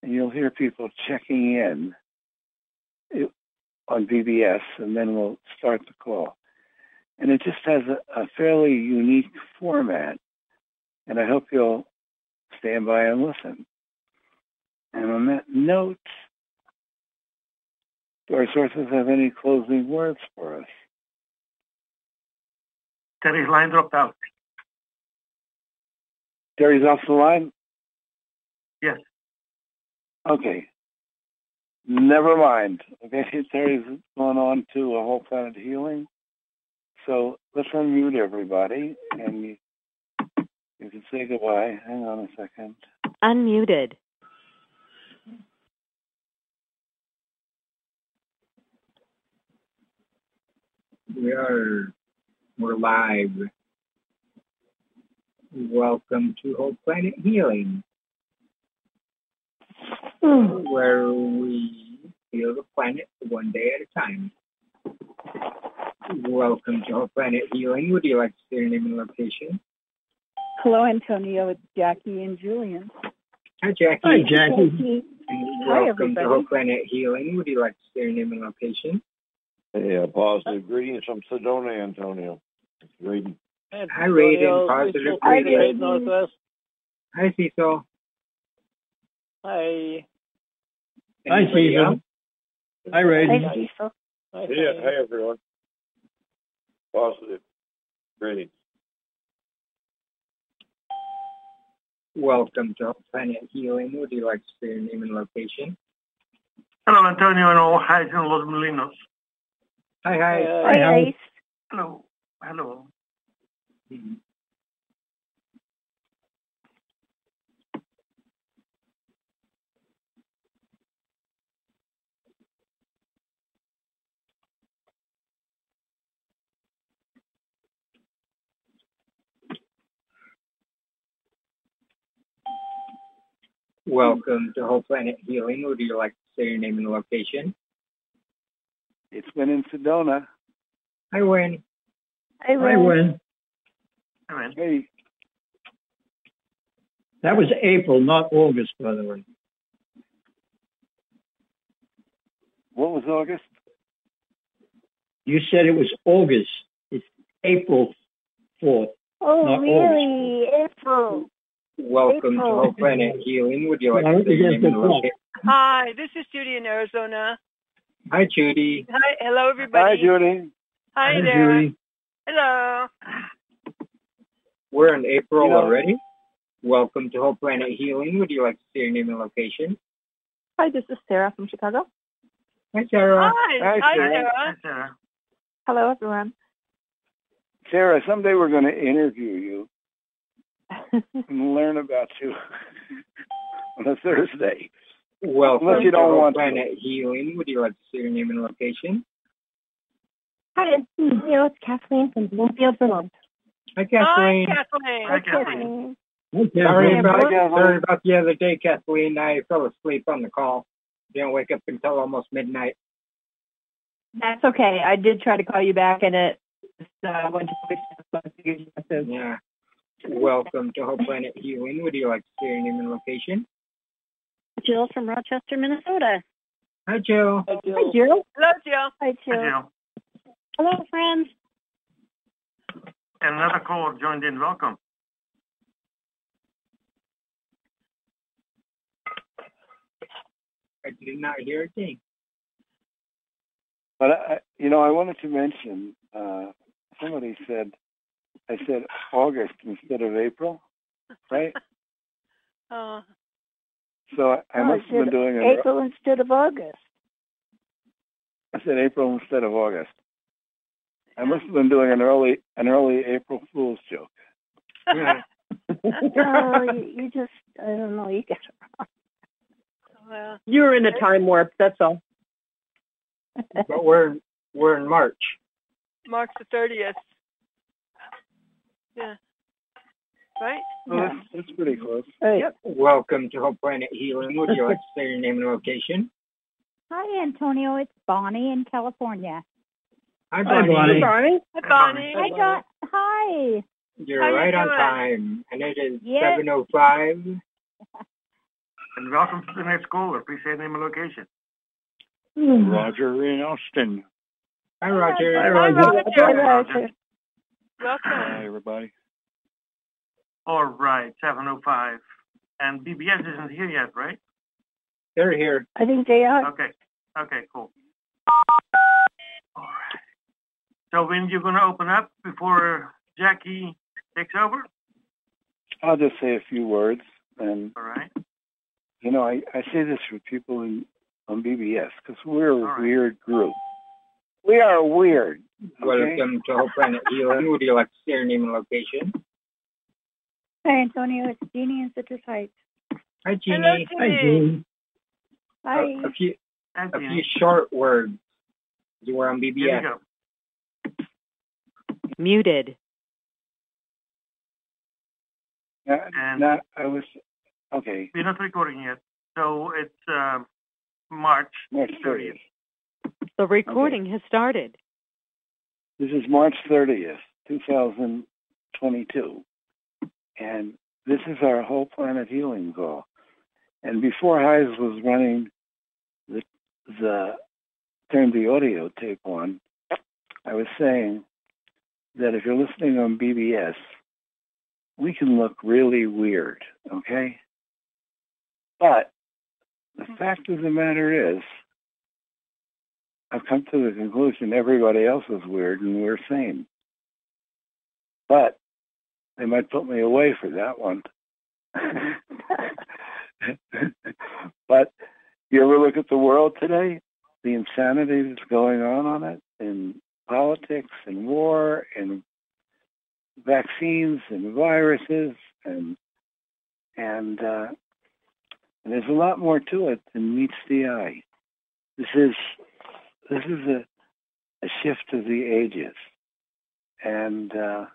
And you'll hear people checking in on BBS, and then we'll start the call. And it just has a, a fairly unique format. And I hope you'll stand by and listen. And on that note, do our sources have any closing words for us? Terry's line dropped out. Terry's off the line? Yes. Okay. Never mind. <laughs> Okay, Terry's going on to a whole planet healing. So let's unmute everybody and you, you can say goodbye. Hang on a second. Unmuted. We are we're live. Welcome to Whole Planet Healing, where we heal the planet one day at a time. Welcome to Whole Planet Healing. Would you like to say your name and location? Hello, Antonio. It's Jackie and Julian. Hi, Jackie. Hi, Jackie. And Hi, welcome to everybody. Whole Planet Healing. Would you like to say your name and location? Hey, uh, positive greetings from Sedona, Antonio. It's Graydon. Hi, Raiden. Positive Hi, greetings. Raiden. Northwest. Hi, Cecil. Hi. Hi, Anybody Cecil. Hi, Ray. Hi, Cecil. Hi, Yeah, hey everyone. Positive greetings. Welcome to Whole Planet Healing. Would you like to say your name and location? Hello, Antonio, and all highs in Los Molinos. Hi, hi. Hi, Hi. Ice. Hello. Hello. Mhm. Welcome to Whole Planet Healing. Would you like to say your name and location? It's been in Sedona. Hi, Wayne. Hi, Hi, Wynn. Hi, man. Hey, That was April, not August, by the way. what was August? You said it was August. It's April 4th. Oh, Not really? April. Welcome to April. Whole Planet Healing. Would you like to say your yes, name and location? Hi, this is Judy in Arizona. Hi, Judy. Hi, hello everybody. Hi. Judy. Hi Hi, there. Judy. Hello. We're in April You know- already. Welcome to Whole Planet Healing. Would you like to say your name and location? Hi, this is Sarah from Chicago. Hi, Sarah. Hi. Hi, Hi, Sarah. Sarah. Hi, Sarah. Hello, everyone. Sarah, someday we're going to interview you <laughs> and learn about you <laughs> on a Thursday. Well, Unless you to don't Whole want to. Planet Healing. Would you like to say your name and location? Hi, you know, it's Kathleen from Bloomfield, Vermont. Hi, Hi, Kathleen. Kathleen. Hi, Kathleen. Sorry Hi, about, Kathleen. sorry about the other day, Kathleen. I fell asleep on the call. Didn't wake up until almost midnight. That's okay. I did try to call you back, and it uh, went to voicemail, so I figured you. Yeah. Welcome to Whole Planet Healing. Would you like to share your name and location? Jill from Rochester, Minnesota. Hi, Joe. Hi, Hi, Jill. Hello, Jill. Hi, Hi, Jill. Jill. Hello, friends. And another caller joined in. Welcome. I did not hear a thing. But I, you know, I wanted to mention. Uh, somebody said, I said August instead of April, right? <laughs> Oh, So I, I must have been doing an. April instead of August. I said April instead of August. I must have been doing an early an early April Fool's joke. <laughs> <laughs> No, you, you just, I don't know, you got it wrong. well, You were in a time warp. That's all. But we're we're in March. March the 30th. Yeah. Right? Well, that's, that's pretty close. Right. Welcome to Whole Planet Healing. Would you like to say your name and location? Hi, Antonio. It's Bonnie in California. Hi, Hi, Bonnie. Bonnie. Hi, Bonnie. Hi, John. Hi. You're How you right on time, and it is Yeah. 7:05. <laughs> And welcome to the next caller. Please say your name and location. Hmm. Roger in Austin. Hi, Roger. Hi, Roger. Roger. Hi, Roger. Welcome. Hi, everybody. All right, 705. And BBS isn't here yet, right? They're here. I think they are. Okay. Okay, cool. All right. So when you're going to open up before Jackie takes over? I'll just say a few words, and All right. you know, I, I say this for people in, on BBS because we're a right. weird group. We are weird. Okay? Welcome to Whole Planet Healing. Would you like to say your name and location? Hi, Antonio. It's Jeannie in Citrus Heights. Hi, Hello, Jeannie. Jeannie. Hi. A, a few a few short words. You were on Here BBS. Muted. Now, And- now, I was okay. We're not recording yet. So it's uh, March March 30th. 30th. The recording has started. This is March 30th, 2022. And this is our whole planet healing call. And before Heise was running the, the turned the audio tape on, I was saying that if you're listening on BBS, we can look really weird, okay? But the hmm. fact of the matter is, I've come to the conclusion everybody else is weird and we're sane. But they might put me away for that one. <laughs> but you ever look at the world today? The insanity that's going on on it in politics and war and vaccines and viruses and and uh, there's a lot more to it than meets the eye. This is this is a, a shift of the ages. And, uh,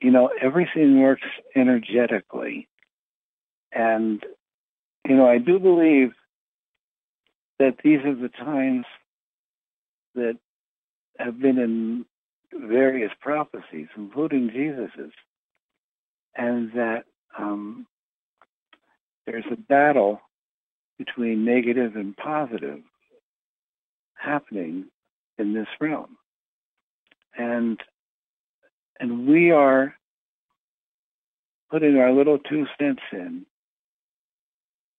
you know, everything works energetically. And, you know, I do believe that these are the times that have been in various prophecies, including Jesus's, and that um, there's a battle between negative and positive happening in this realm. And and we are putting our little two cents in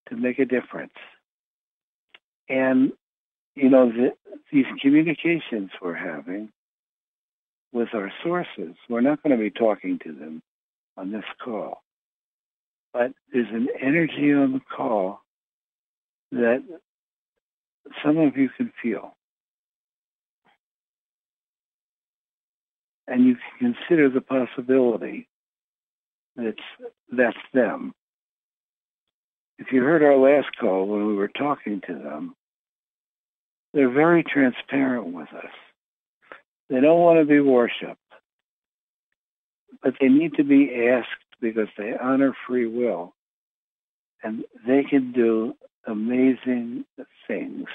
to make a difference. And you know, the, these communications we're having with our sources, we're not going to be talking to them on this call. But there's an energy on the call that some of you can feel. And you can consider the possibility that that's them. If you heard our last call when we were talking to them, they're very transparent with us. They don't want to be worshipped, but they need to be asked because they honor free will and they can do amazing things.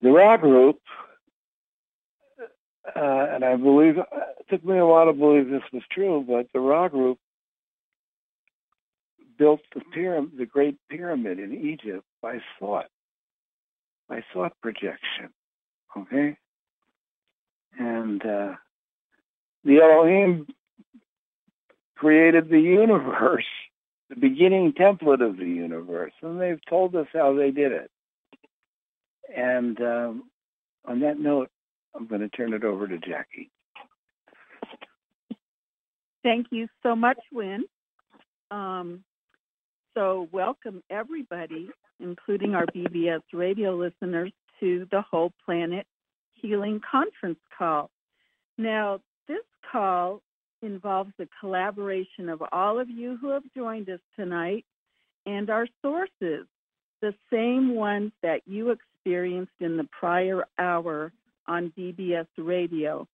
The Ra Group, uh, and I believe it took me a while to believe this was true, but the Ra Group built the pyramid, the Great Pyramid in Egypt by thought, by thought projection. Okay, and uh, the Elohim created the universe <laughs> the beginning template of the universe, and they've told us how they did it. And um, on that note, I'm going to turn it over to Jackie. Thank you so much, Wynn. Um, so, welcome everybody, including our BBS radio listeners, to the Whole Planet Healing Conference call. Now, this call involves the collaboration of all of you who have joined us tonight and our sources, the same ones that you experienced in the prior hour on BBS radio,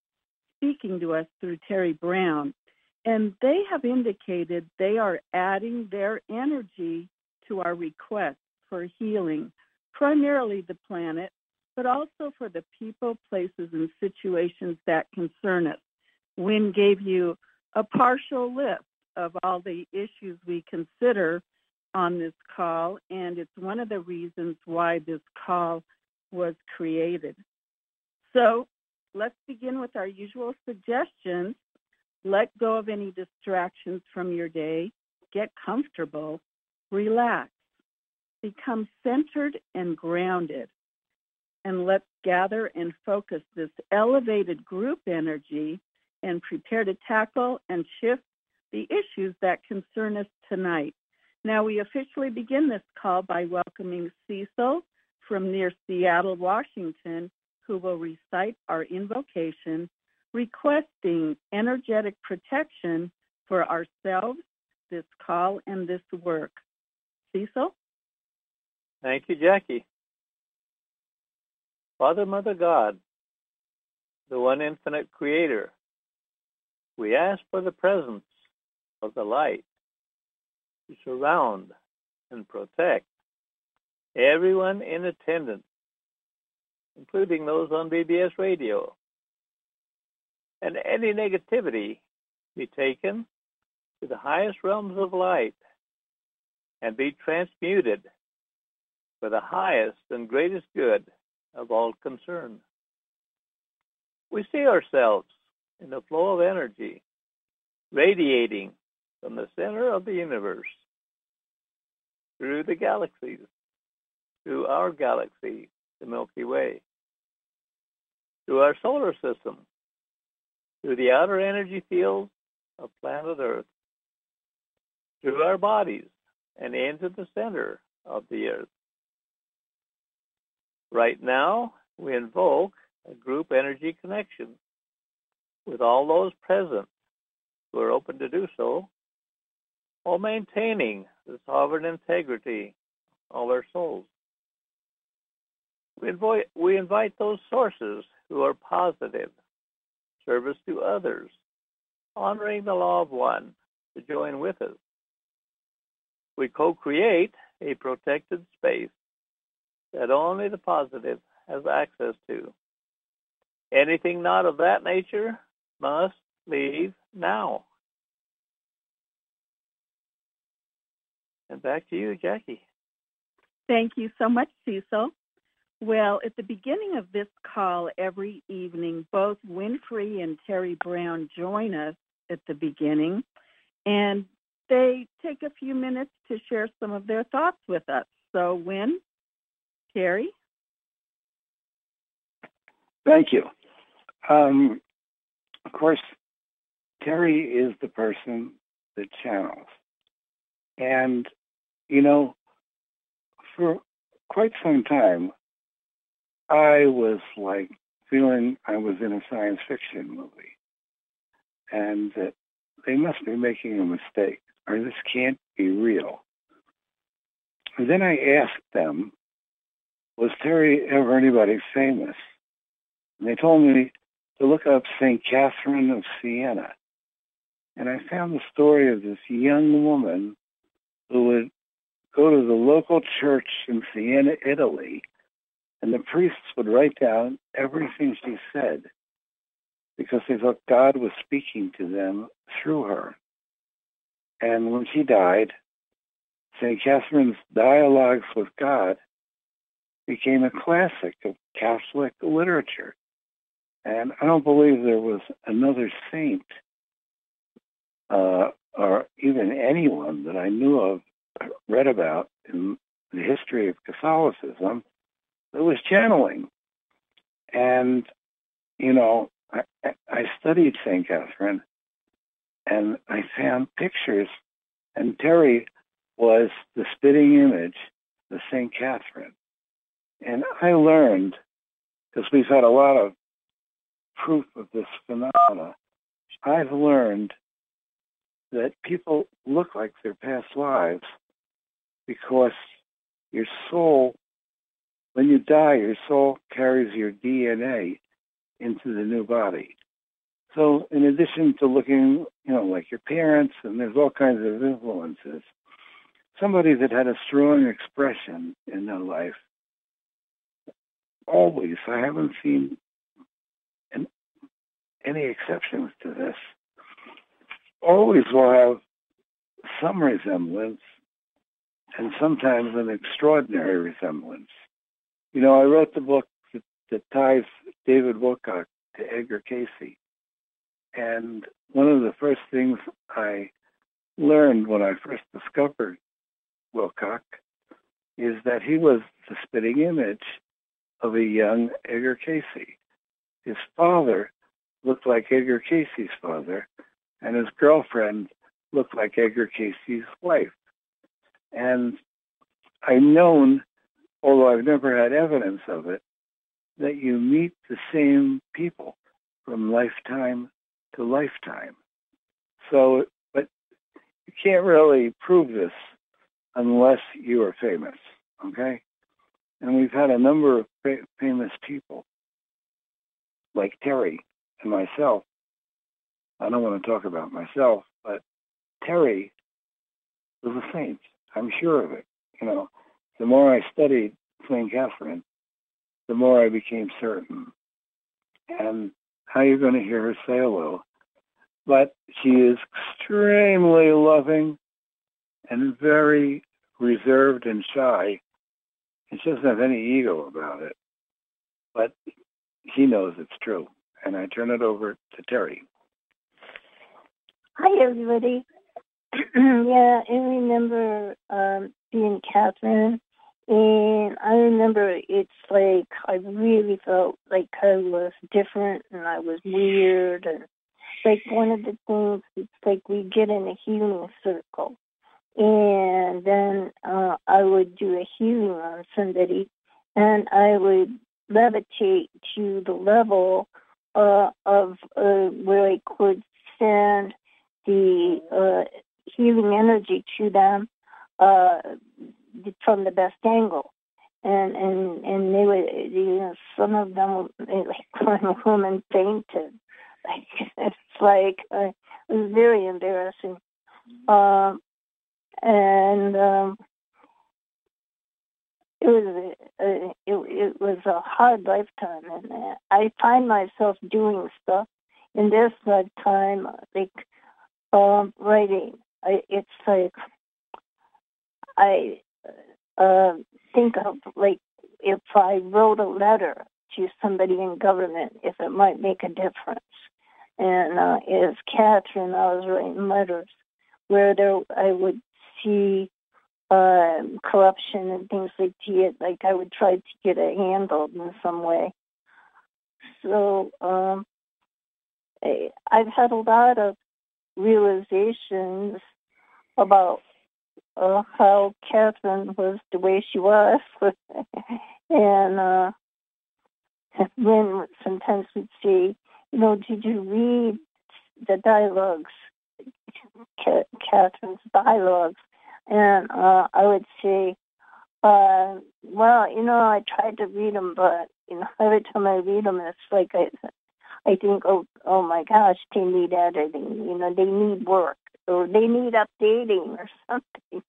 speaking to us through Terry Brown. And they have indicated they are adding their energy to our request for healing, primarily the planet, but also for the people, places, and situations that concern us. Wynn gave you a partial list of all the issues we consider on this call, and it's one of the reasons why this call was created. So let's begin with our usual suggestions. Let go of any distractions from your day, get comfortable, relax, become centered and grounded, and let's gather and focus this elevated group energy and prepare to tackle and shift the issues that concern us tonight. Now, we officially begin this call by welcoming Cecil from near Seattle, Washington, who will recite our invocation requesting energetic protection for ourselves, this call, and this work. Cecil? Thank you, Jackie. Father, Mother God, the one infinite creator, we ask for the presence of the light to surround and protect everyone in attendance, including those on BBS radio, and any negativity be taken to the highest realms of light and be transmuted for the highest and greatest good of all concerned. We see ourselves in the flow of energy radiating from the center of the universe through the galaxies, through our galaxy, the Milky Way, through our solar system, through the outer energy fields of planet Earth, through our bodies, and into the center of the Earth. Right now, we invoke a group energy connection with all those present who are open to do so, while maintaining the sovereign integrity of our souls. We invite, we invite those sources who are positive, service to others, honoring the law of one, to join with us. We co create a protected space that only the positive has access to. Anything not of that nature must leave now. And back to you, Jackie. Thank you so much, Cecil. Well, at the beginning of this call every evening, both Wynn Free and Terry Brown join us at the beginning, and they take a few minutes to share some of their thoughts with us. So, Wynn, Terry? Thank you. Um, of course, Terry is the person that channels. And, you know, for quite some time, I was like feeling I was in a science fiction movie and that they must be making a mistake or this can't be real. And then I asked them, was Terry ever anybody famous? And they told me to look up St. Catherine of Siena. And I found the story of this young woman who would go to the local church in Siena, Italy, and the priests would write down everything she said because they thought God was speaking to them through her. And when she died, St. Catherine's Dialogues with God became a classic of Catholic literature. And I don't believe there was another saint uh, or even anyone that I knew of read about in the history of Catholicism it was channeling. And, you know, I, I studied St. Catherine and I found pictures, and Terry was the spitting image of St. Catherine. And I learned, because we've had a lot of proof of this phenomena, I've learned that people look like their past lives because your soul, when you die, your soul carries your DNA into the new body. So, in addition to looking, you know, like your parents, and there's all kinds of influences, somebody that had a strong expression in their life, always, I haven't seen an, any exceptions to this, always will have some resemblance and sometimes an extraordinary resemblance. You know, I wrote the book that, that ties David Wilcock to Edgar Cayce. And one of the first things I learned when I first discovered Wilcock is that he was the spitting image of a young Edgar Cayce. His father looked like Edgar Cayce's father, and his girlfriend looked like Edgar Cayce's wife. And I've known, although I've never had evidence of it, that you meet the same people from lifetime to lifetime. So, but you can't really prove this unless you are famous, okay? And we've had a number of fa- famous people, like Terry and myself. I don't want to talk about myself, but Terry was a saint. I'm sure of it. You know, the more I studied Queen Catherine, the more I became certain. And how you're going to hear her say hello. But she is extremely loving and very reserved and shy. And she doesn't have any ego about it. But he knows it's true. And I turn it over to Terry. Hi, everybody. <clears throat> yeah, I remember um, being Catherine, and I remember it's like I really felt like I was different and I was weird. And like one of the things, it's like we get in a healing circle, and then uh, I would do a healing on somebody, and I would levitate to the level uh, of uh, where I could send the uh, healing energy to them uh, from the best angle. And and and they would, you know, some of them, like <laughs> one woman fainted. Like <laughs> it's like uh, it was very embarrassing. Um, and um, it was a, a, it, it was a hard lifetime, and uh, I find myself doing stuff in this lifetime, like um, writing. I, it's like I uh, think of like if I wrote a letter to somebody in government, if it might make a difference. And uh, as Catherine, I was writing letters where there I would see uh, corruption and things like that. Like I would try to get it handled in some way. So um, I've had a lot of realizations about uh, how Catherine was the way she was, <laughs> and uh, when sometimes we'd say, you know, did you read the dialogues, Catherine's dialogues? And uh, I would say, uh, well, you know, I tried to read them, but you know, <laughs> every time I read them, it's like I, I think, oh, oh my gosh, they need editing. You know, they need work or they need updating or <laughs> something.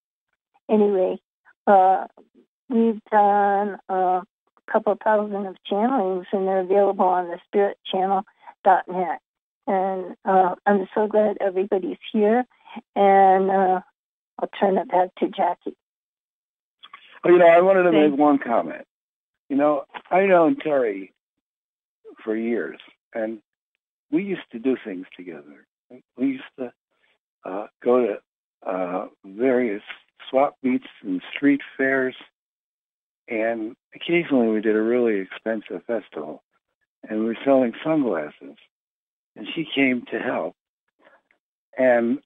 Anyway, uh, we've done a couple thousand of channelings, and they're available on the spiritchannel.net. And uh, I'm so glad everybody's here, and uh, I'll turn it back to Jackie. Oh, you know, I wanted to make one comment. You know, I known Terry for years, and we used to do things together. We used to uh, go to uh, various swap meets and street fairs. And occasionally we did a really expensive festival and we were selling sunglasses. And she came to help. And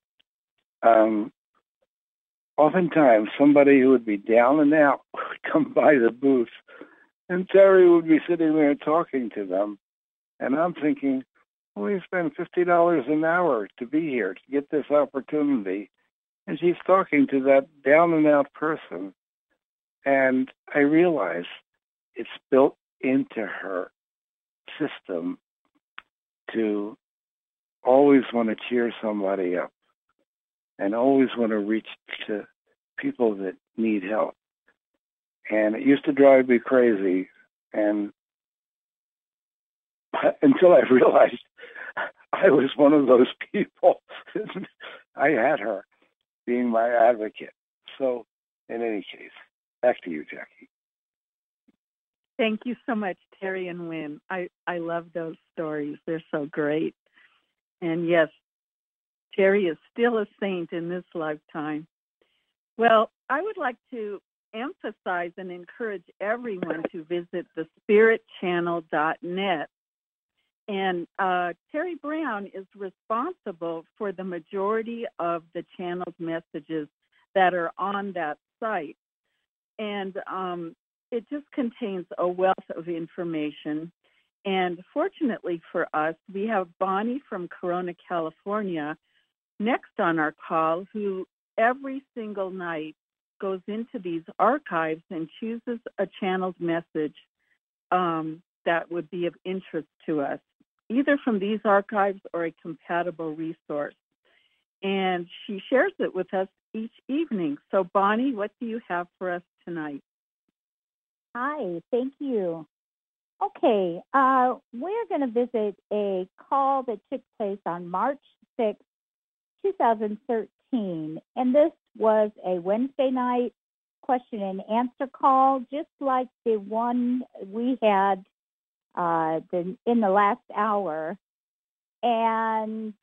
um oftentimes somebody who would be down and out <laughs> would come by the booth and Terry would be sitting there talking to them. And I'm thinking we spend fifty dollars an hour to be here to get this opportunity and she's talking to that down and out person and I realize it's built into her system to always want to cheer somebody up and always want to reach to people that need help. And it used to drive me crazy. And <laughs> until I realized I was one of those <laughs> people, I had her being my advocate. So, in any case, back to you, Jackie. Thank you so much, Terry and Wynn. I, I love those stories. They're so great. And yes, Terry is still a saint in this lifetime. Well, I would like to emphasize and encourage everyone to visit thespiritchannel.net. And uh, Terry Brown is responsible for the majority of the channel's messages that are on that site. And um, it just contains a wealth of information. And fortunately for us, we have Bonnie from Corona, California, next on our call, who every single night goes into these archives and chooses a channeled message um, that would be of interest to us, either from these archives or a compatible resource. And she shares it with us each evening. So, Bonnie, what do you have for us tonight? Hi, thank you. Okay, uh, we're going to visit a call that took place on March 6, 2013. And this was a Wednesday night question and answer call, just like the one we had uh, the, in the last hour. And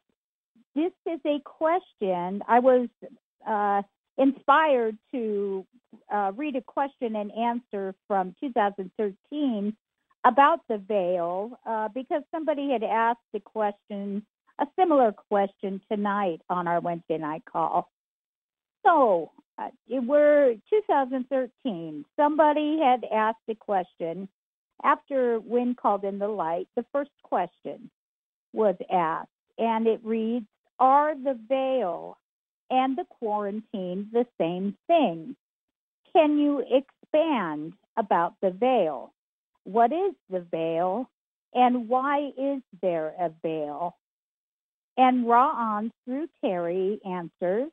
this is a question. I was uh, inspired to uh, read a question and answer from 2013 about the veil uh, because somebody had asked a question, a similar question tonight on our Wednesday night call. So uh, it were 2013. Somebody had asked a question after Wynn called in the light. The first question was asked, and it reads, "Are the veil and the quarantine the same thing? Can you expand about the veil? What is the veil and why is there a veil? And Ra-On through Terry answers,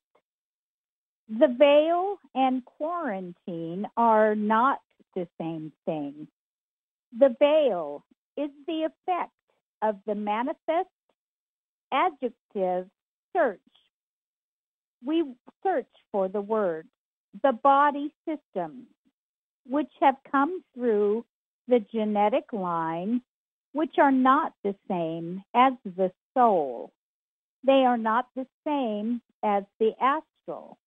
the veil and quarantine are not the same thing. The veil is the effect of the manifest adjective search we search for the word, the body systems, which have come through the genetic line, which are not the same as the soul. They are not the same as the astral.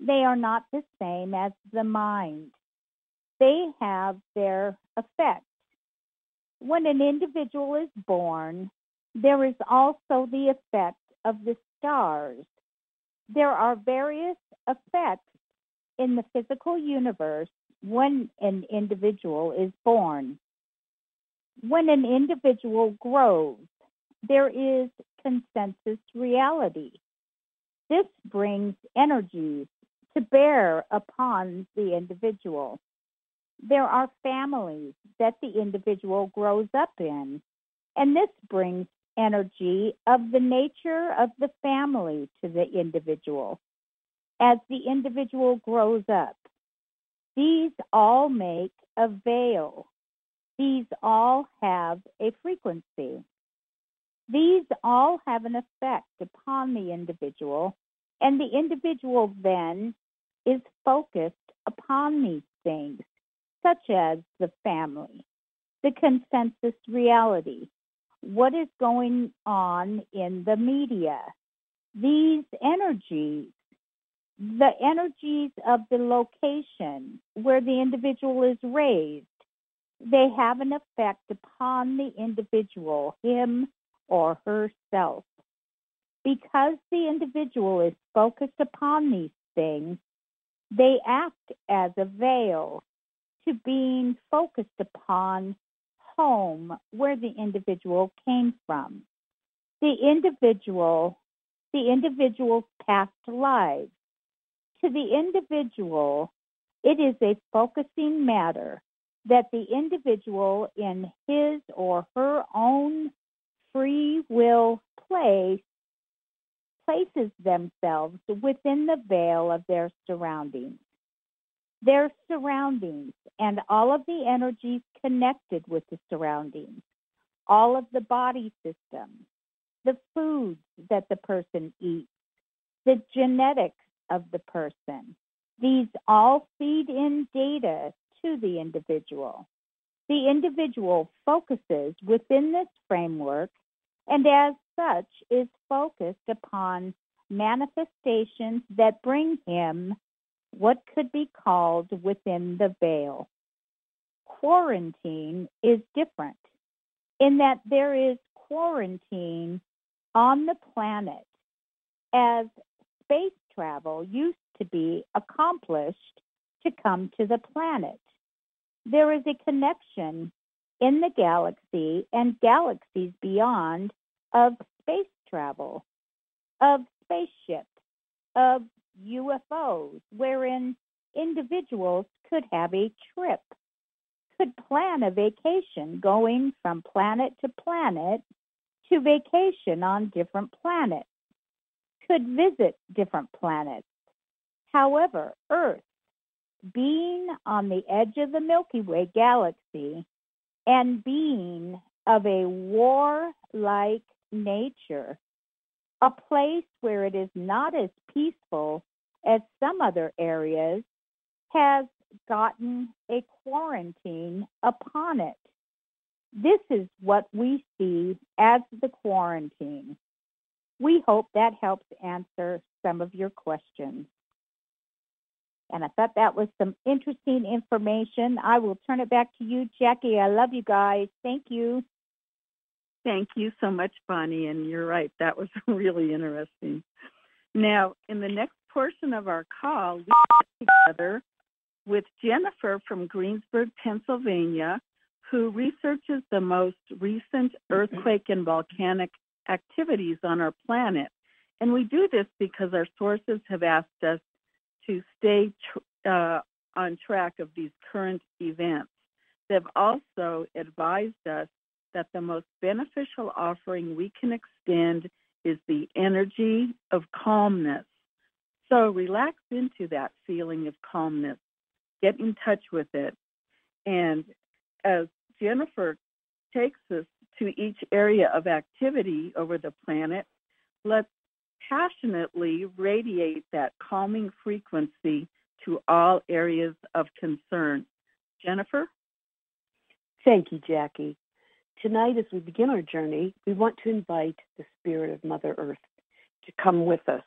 They are not the same as the mind. They have their effect. When an individual is born, there is also the effect of the stars there are various effects in the physical universe when an individual is born. When an individual grows, there is consensus reality. This brings energies to bear upon the individual. There are families that the individual grows up in, and this brings energy of the nature of the family to the individual as the individual grows up. These all make a veil. These all have a frequency. These all have an effect upon the individual, and the individual then is focused upon these things, such as the family, the consensus reality, what is going on in the media. These energies, the energies of the location where the individual is raised, They have an effect upon the individual, him or herself. Because the individual is focused upon these things, they act as a veil to being focused upon home where the individual came from. The individual, the individual's past lives. To the individual, it is a focusing matter that the individual in his or her own free will place places themselves within the veil of their surroundings. Their surroundings and all of the energies connected with the surroundings, all of the body systems, the foods that the person eats, the genetics of the person. These all feed in data to the individual. The individual focuses within this framework and as such is focused upon manifestations that bring him what could be called within the veil. Quarantine is different in that there is quarantine on the planet as space travel used to be accomplished to come to the planet. There is a connection in the galaxy and galaxies beyond of space travel, of spaceships, of UFOs, wherein individuals could have a trip, could plan a vacation going from planet to planet to vacation on different planets, could visit different planets. However, Earth, being on the edge of the Milky Way galaxy and being of a war like nature, a place where it is not as peaceful as some other areas, has gotten a quarantine upon it. This is what we see as the quarantine. We hope that helps answer some of your questions. And I thought that was some interesting information. I will turn it back to you, Jackie. I love you guys. Thank you. Thank you so much, Bonnie. And you're right, that was <laughs> really interesting. Now, in the next portion of our call, we get together with Jennifer from Greensburg, Pennsylvania, who researches the most recent earthquake and volcanic activities on our planet. And we do this because our sources have asked us to stay tr- uh, on track of these current events. They've also advised us that the most beneficial offering we can extend is the energy of calmness. So relax into that feeling of calmness. Get in touch with it. And as Jennifer takes us to each area of activity over the planet, let's passionately radiate that calming frequency to all areas of concern. Jennifer? Thank you, Jackie. Tonight, as we begin our journey, we want to invite the spirit of Mother Earth to come with us.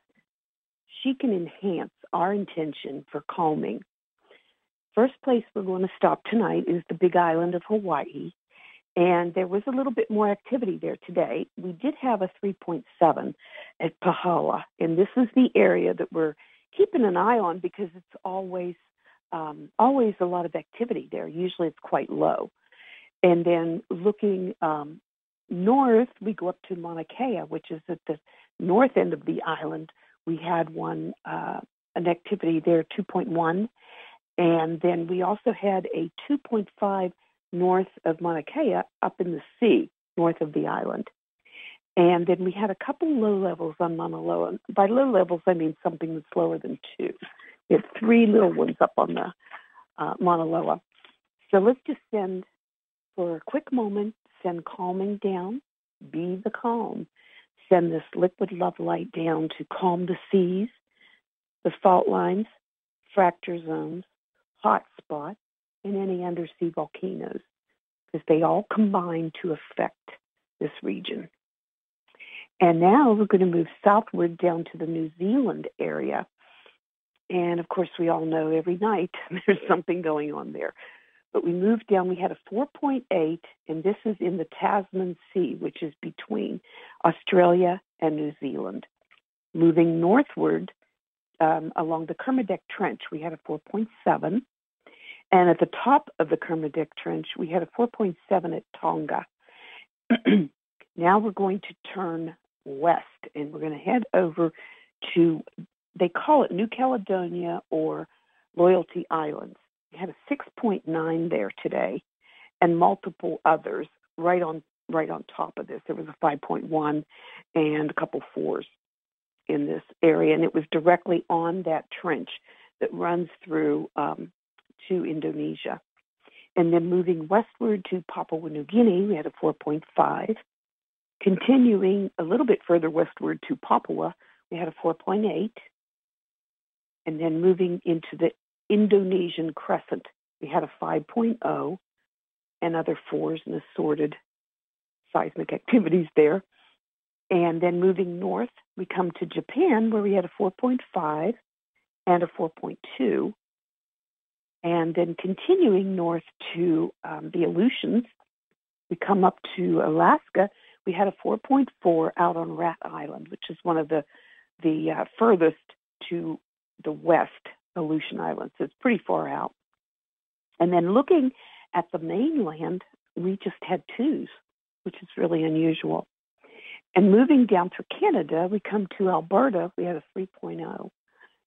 She can enhance our intention for calming. First place we're going to stop tonight is the big island of Hawaii. And there was a little bit more activity there today. We did have a 3.7 at Pahala, and this is the area that we're keeping an eye on because it's always um, always a lot of activity there. Usually it's quite low. And then looking um, north, we go up to Mauna Kea, which is at the north end of the island. We had one, uh, an activity there, 2.1. And then we also had a 2.5 north of Mauna Kea up in the sea, north of the island. And then we had a couple low levels on Mauna Loa. By low levels, I mean something that's lower than two. We had three little ones up on the uh, Mauna Loa. So let's just send for a quick moment, send calming down, be the calm. Send this liquid love light down to calm the seas, the fault lines, fracture zones, hot spots, and any undersea volcanoes, because they all combine to affect this region. And now we're going to move southward down to the New Zealand area. And of course, we all know every night <laughs> there's something going on there. But we moved down. We had a 4.8, and this is in the Tasman Sea, which is between Australia and New Zealand. Moving northward um, along the Kermadec Trench, we had a 4.7. And at the top of the Kermadec Trench, we had a 4.7 at Tonga. <clears throat> now we're going to turn west and we're going to head over to, they call it New Caledonia or Loyalty Islands. We had a 6.9 there today and multiple others right on right on top of this. There was a 5.1 and a couple fours in this area, and it was directly on that trench that runs through um, to Indonesia. And then moving westward to Papua New Guinea, we had a 4.5. Continuing a little bit further westward to Papua, we had a 4.8. And then moving into the Indonesian crescent, we had a 5.0 and other fours and assorted seismic <laughs> activities there. And then moving north, we come to Japan where we had a 4.5 and a 4.2. And then continuing north to um, the Aleutians, we come up to Alaska. We had a 4.4 out on Rat Island, which is one of the the uh, furthest to the west Aleutian Islands. It's pretty far out. And then looking at the mainland, we just had twos, which is really unusual. And moving down through Canada, we come to Alberta. We had a 3.0.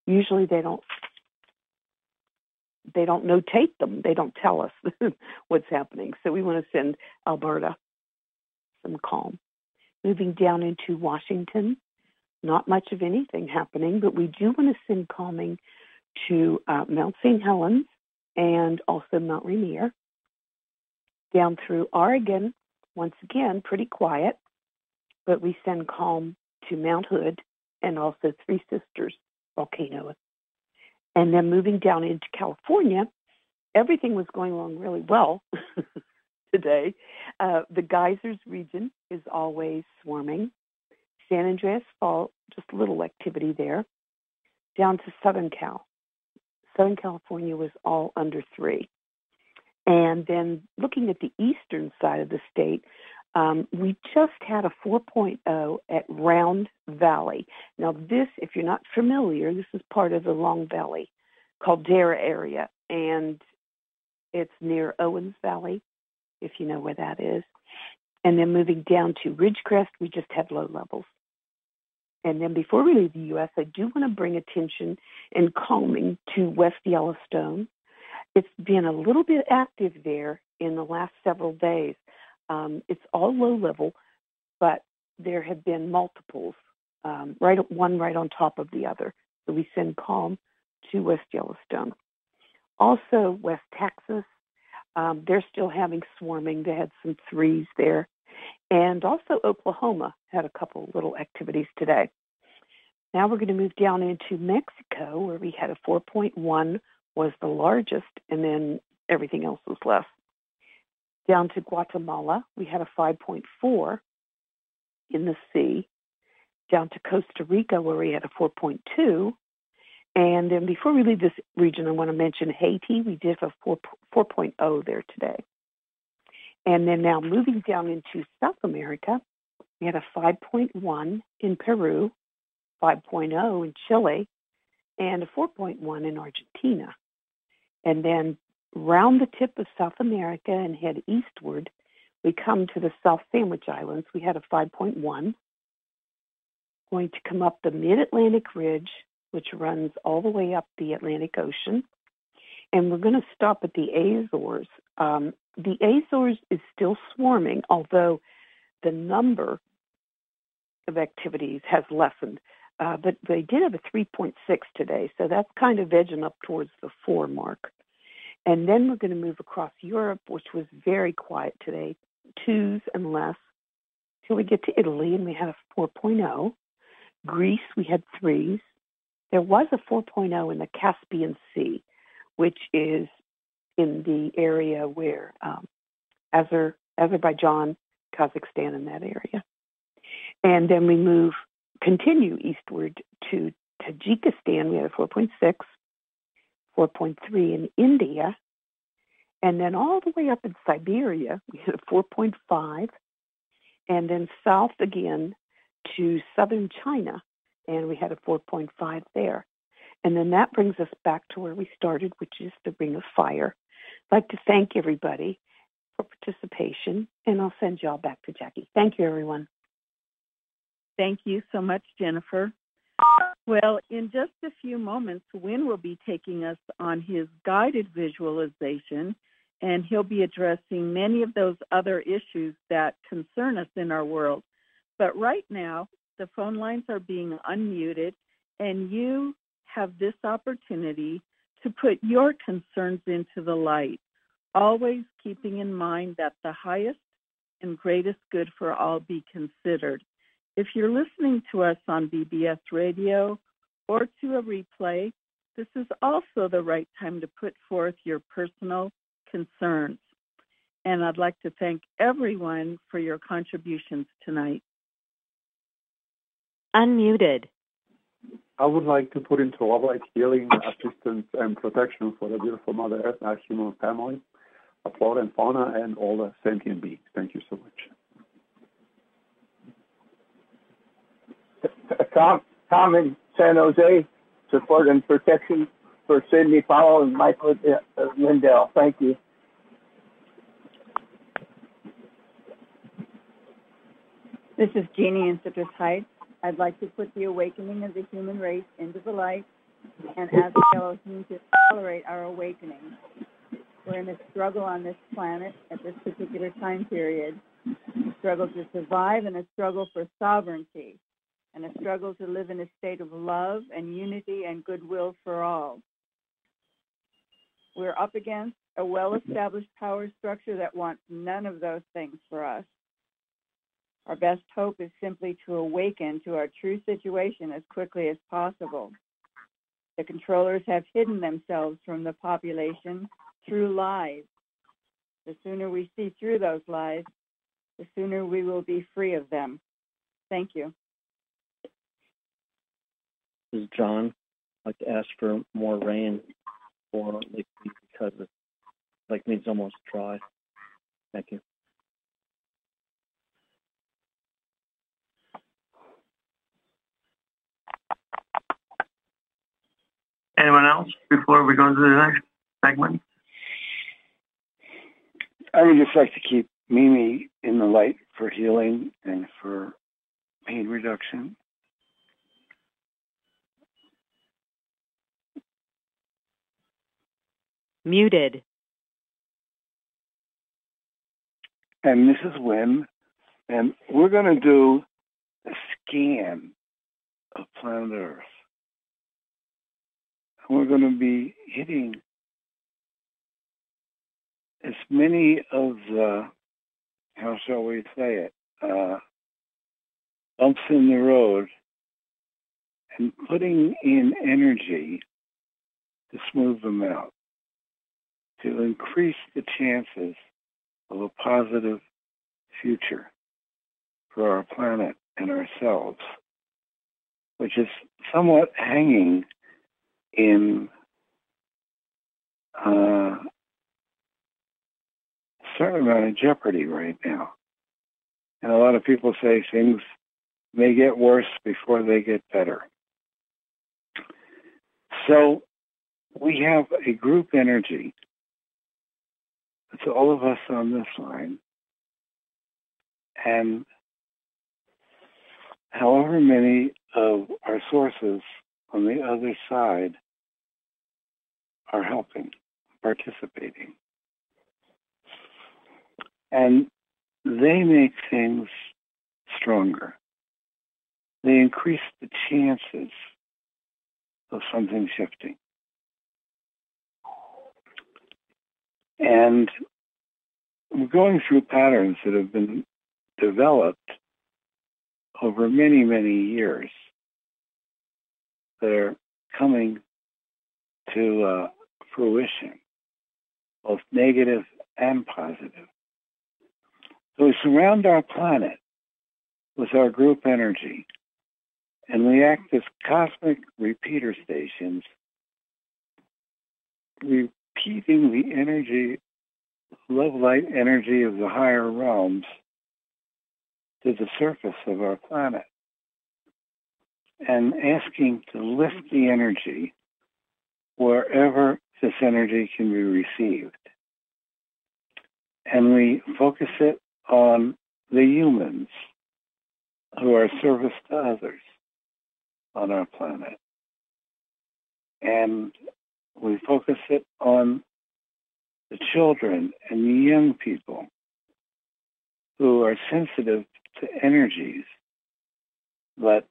Usually they don't they don't notate them. They don't tell us <laughs> what's happening. So we want to send Alberta some calm. Moving down into Washington, not much of anything happening, but we do want to send calming to uh, Mount St. Helens and also Mount Rainier. Down through Oregon, once again, pretty quiet, but we send calm to Mount Hood and also Three Sisters volcano and then moving down into California, everything was going along really well <laughs> today. Uh, the geysers region is always swarming. San Andreas Fault, just a little activity there. Down to Southern Cal. Southern California was all under three. And then looking at the eastern side of the state, um, we just had a 4.0 at Round Valley. Now, this, if you're not familiar, this is part of the Long Valley Caldera area, and it's near Owens Valley, if you know where that is. And then moving down to Ridgecrest, we just had low levels. And then before we leave the U.S., I do want to bring attention and calming to West Yellowstone. It's been a little bit active there in the last several days. Um, it's all low level, but there have been multiples, um, right one right on top of the other. So we send calm to West Yellowstone. Also, West Texas, um, they're still having swarming. They had some threes there. And also, Oklahoma had a couple little activities today. Now we're going to move down into Mexico, where we had a 4.1 was the largest, and then everything else was less. Down to Guatemala, we had a 5.4 in the sea. Down to Costa Rica, where we had a 4.2. And then before we leave this region, I want to mention Haiti. We did have a 4, 4.0 there today. And then now moving down into South America, we had a 5.1 in Peru, 5.0 in Chile, and a 4.1 in Argentina. And then round the tip of South America and head eastward, we come to the South Sandwich Islands. We had a 5.1. Going to come up the Mid Atlantic Ridge, which runs all the way up the Atlantic Ocean. And we're going to stop at the Azores. Um, the Azores is still swarming, although the number of activities has lessened. Uh, but they did have a 3.6 today, so that's kind of edging up towards the four mark. And then we're going to move across Europe, which was very quiet today, twos and less, till we get to Italy, and we had a 4.0. Greece, we had threes. There was a 4.0 in the Caspian Sea, which is in the area where um, Azer, Azerbaijan, Kazakhstan, in that area. And then we move, continue eastward to Tajikistan. We had a 4.6. 4.3 in India. And then all the way up in Siberia, we hit a 4.5. And then south again to southern China, and we had a 4.5 there. And then that brings us back to where we started, which is the Ring of Fire. I'd like to thank everybody for participation, and I'll send y'all back to Jackie. Thank you, everyone. Thank you so much, Jennifer. Well, in just a few moments, Wynn will be taking us on his guided visualization, and he'll be addressing many of those other issues that concern us in our world. But right now, the phone lines are being unmuted, and you have this opportunity to put your concerns into the light, always keeping in mind that the highest and greatest good for all be considered. If you're listening to us on BBS radio or to a replay, this is also the right time to put forth your personal concerns. And I'd like to thank everyone for your contributions tonight. Unmuted. I would like to put into our light healing, assistance, and protection for the beautiful Mother Earth, our human family, our flora and fauna, and all the sentient beings. Thank you so much. Tom, Tom in San Jose, support and protection for Sidney Powell and Michael uh, Lindell. Thank you. This is Jeannie in Citrus Heights. I'd like to put the awakening of the human race into the light and ask <laughs> Elohim to accelerate our awakening. We're in a struggle on this planet at this particular time period, a struggle to survive and a struggle for sovereignty, and a struggle to live in a state of love and unity and goodwill for all. We're up against a well established power structure that wants none of those things for us. Our best hope is simply to awaken to our true situation as quickly as possible. The controllers have hidden themselves from the population through lies. The sooner we see through those lies, the sooner we will be free of them. Thank you. This is John. I'd like to ask for more rain for Lake because it like means almost dry. Thank you. Anyone else before we go to the next segment? I would just like to keep Mimi in the light for healing and for pain reduction. Muted. And this is Wynn, and we're going to do a scan of planet Earth. We're going to be hitting as many of the, how shall we say it, uh, bumps in the road and putting in energy to smooth them out, to increase the chances of a positive future for our planet and ourselves, which is somewhat hanging in uh, a certain amount of jeopardy right now. And a lot of people say things may get worse before they get better. So we have a group energy. It's all of us on this line. And however many of our sources on the other side are helping, participating. And they make things stronger. They increase the chances of something shifting. And we're going through patterns that have been developed over many, many years that are coming to uh, fruition, both negative and positive. So we surround our planet with our group energy, and we act as cosmic repeater stations, repeating the energy love light energy of the higher realms to the surface of our planet and asking to lift the energy wherever this energy can be received. And we focus it on the humans who are service to others on our planet. And we focus it on the children and the young people who are sensitive to energies, but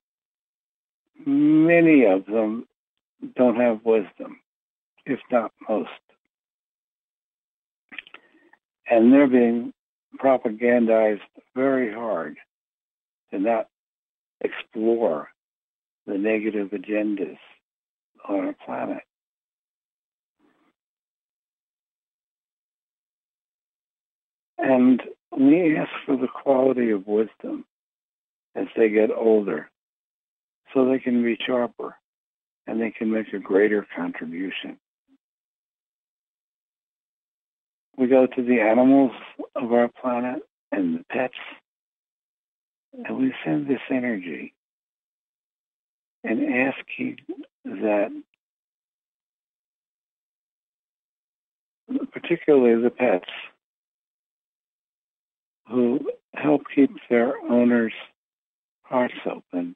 many of them don't have wisdom, if not most. And they're being propagandized very hard to not explore the negative agendas on our planet. And we ask for the quality of wisdom as they get older so they can be sharper and they can make a greater contribution. We go to the animals of our planet and the pets, and we send this energy and asking that particularly the pets who help keep their owners' hearts open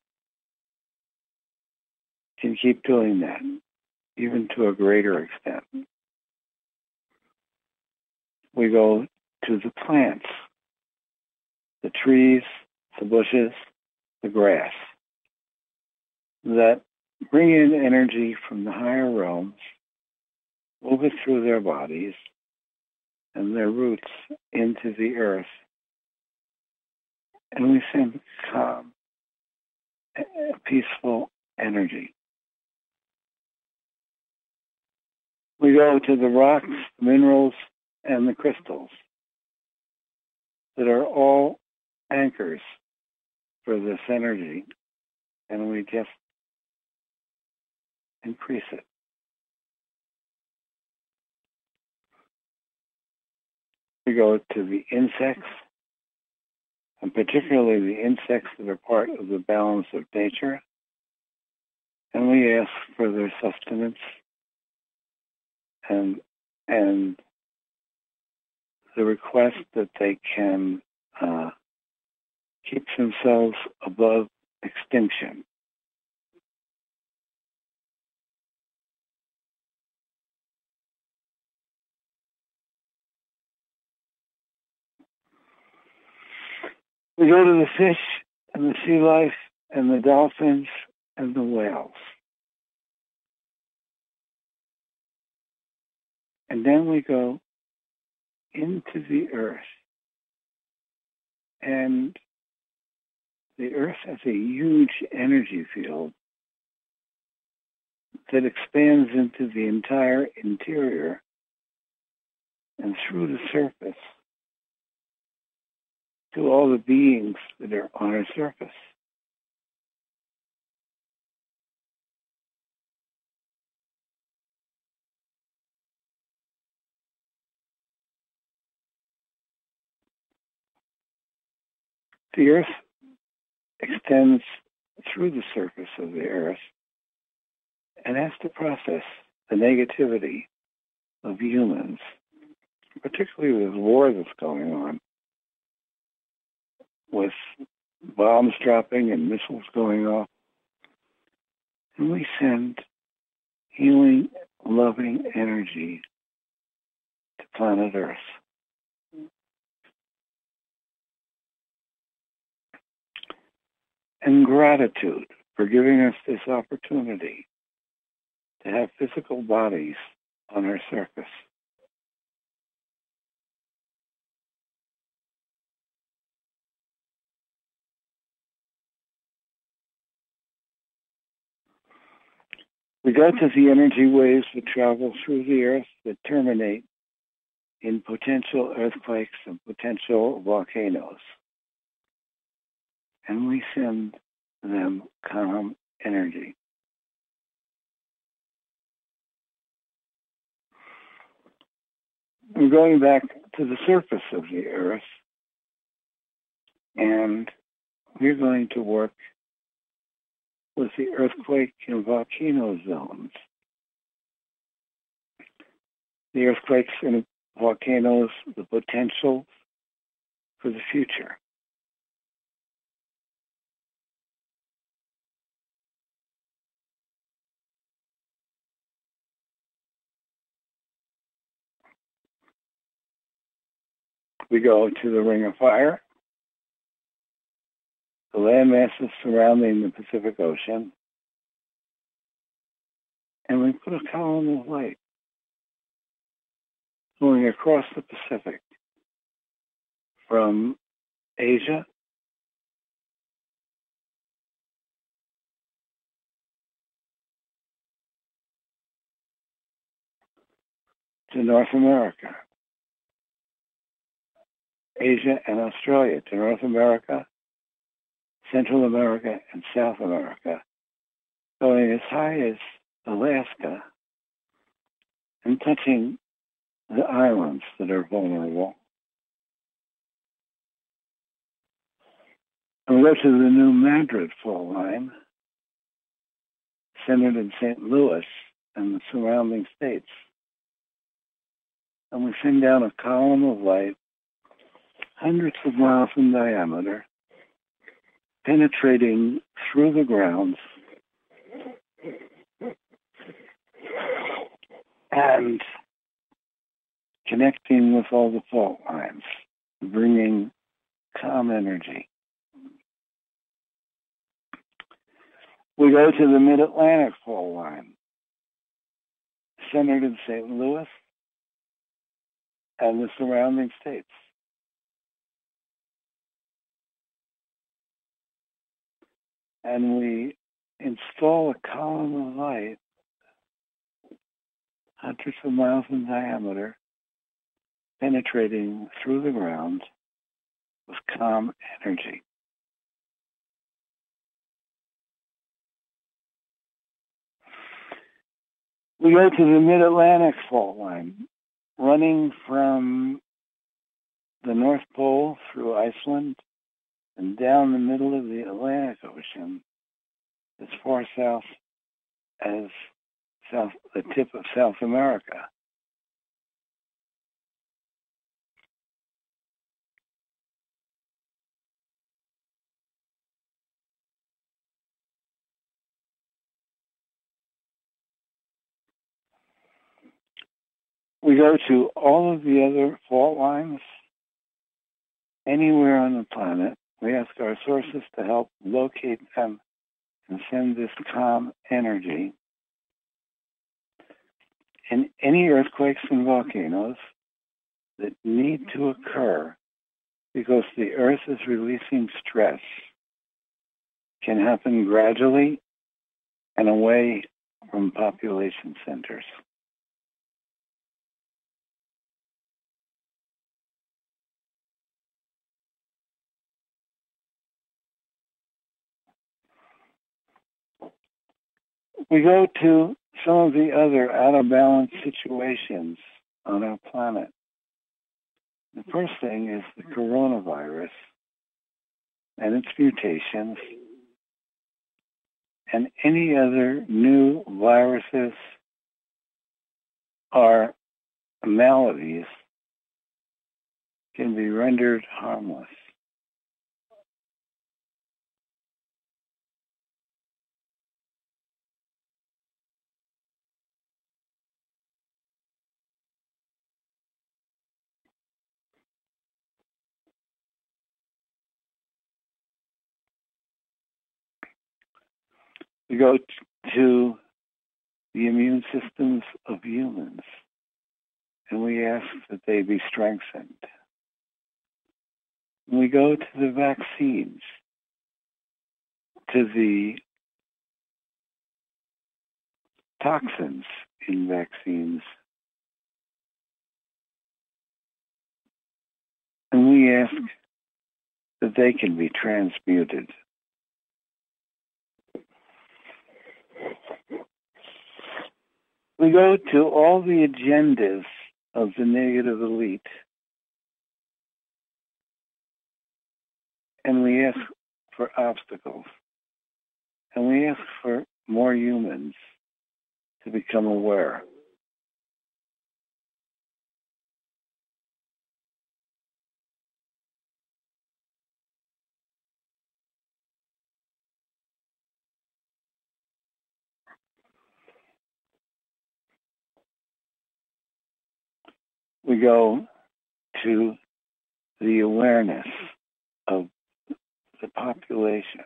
can keep doing that, even to a greater extent. We go to the plants, the trees, the bushes, the grass that bring in energy from the higher realms, move it through their bodies and their roots into the earth. And we send calm, peaceful energy. We go to the rocks, the minerals, and the crystals that are all anchors for this energy, and we just increase it. We go to the insects, and particularly the insects that are part of the balance of nature, and we ask for their sustenance and and the request that they can uh, keep themselves above extinction. We go to the fish and the sea life and the dolphins and the whales. And then we go into the earth. And the earth has a huge energy field that expands into the entire interior and through the surface to all the beings that are on our surface. The earth extends through the surface of the earth and has to process the negativity of humans, particularly with war that's going on, with bombs dropping and missiles going off. And we send healing, loving energy to planet Earth. And gratitude for giving us this opportunity to have physical bodies on our surface. We go to the energy waves that travel through the earth that terminate in potential earthquakes and potential volcanoes and we send them calm energy. We're going back to the surface of the earth and we're going to work with the earthquake and volcano zones. The earthquakes and volcanoes, the potential for the future. We go to the Ring of Fire, the land masses surrounding the Pacific Ocean, and we put a column of light going across the Pacific from Asia to North America, Asia and Australia to North America, Central America, and South America, going as high as Alaska and touching the islands that are vulnerable. And we go to the New Madrid fault line, centered in St. Louis and the surrounding states. And we send down a column of light hundreds of miles in diameter, penetrating through the ground and connecting with all the fault lines, bringing calm energy. We go to the Mid Atlantic fault line, centered in St. Louis and the surrounding states. And we install a column of light hundreds of miles in diameter, penetrating through the ground with calm energy. We go to the Mid Atlantic fault line, running from the North Pole through Iceland and down the middle of the Atlantic Ocean as far south as south, the tip of South America. We go to all of the other fault lines anywhere on the planet. We ask our sources to help locate them and send this calm energy. And any earthquakes and volcanoes that need to occur because the earth is releasing stress can happen gradually and away from population centers. We go to some of the other out of balance situations on our planet. The first thing is the coronavirus and its mutations and any other new viruses or maladies can be rendered harmless. We go to the immune systems of humans and we ask that they be strengthened. We go to the vaccines, to the toxins in vaccines. And we ask that they can be transmuted. <laughs> we go to all the agendas of the negative elite and we ask for obstacles and we ask for more humans to become aware. We go to the awareness of the population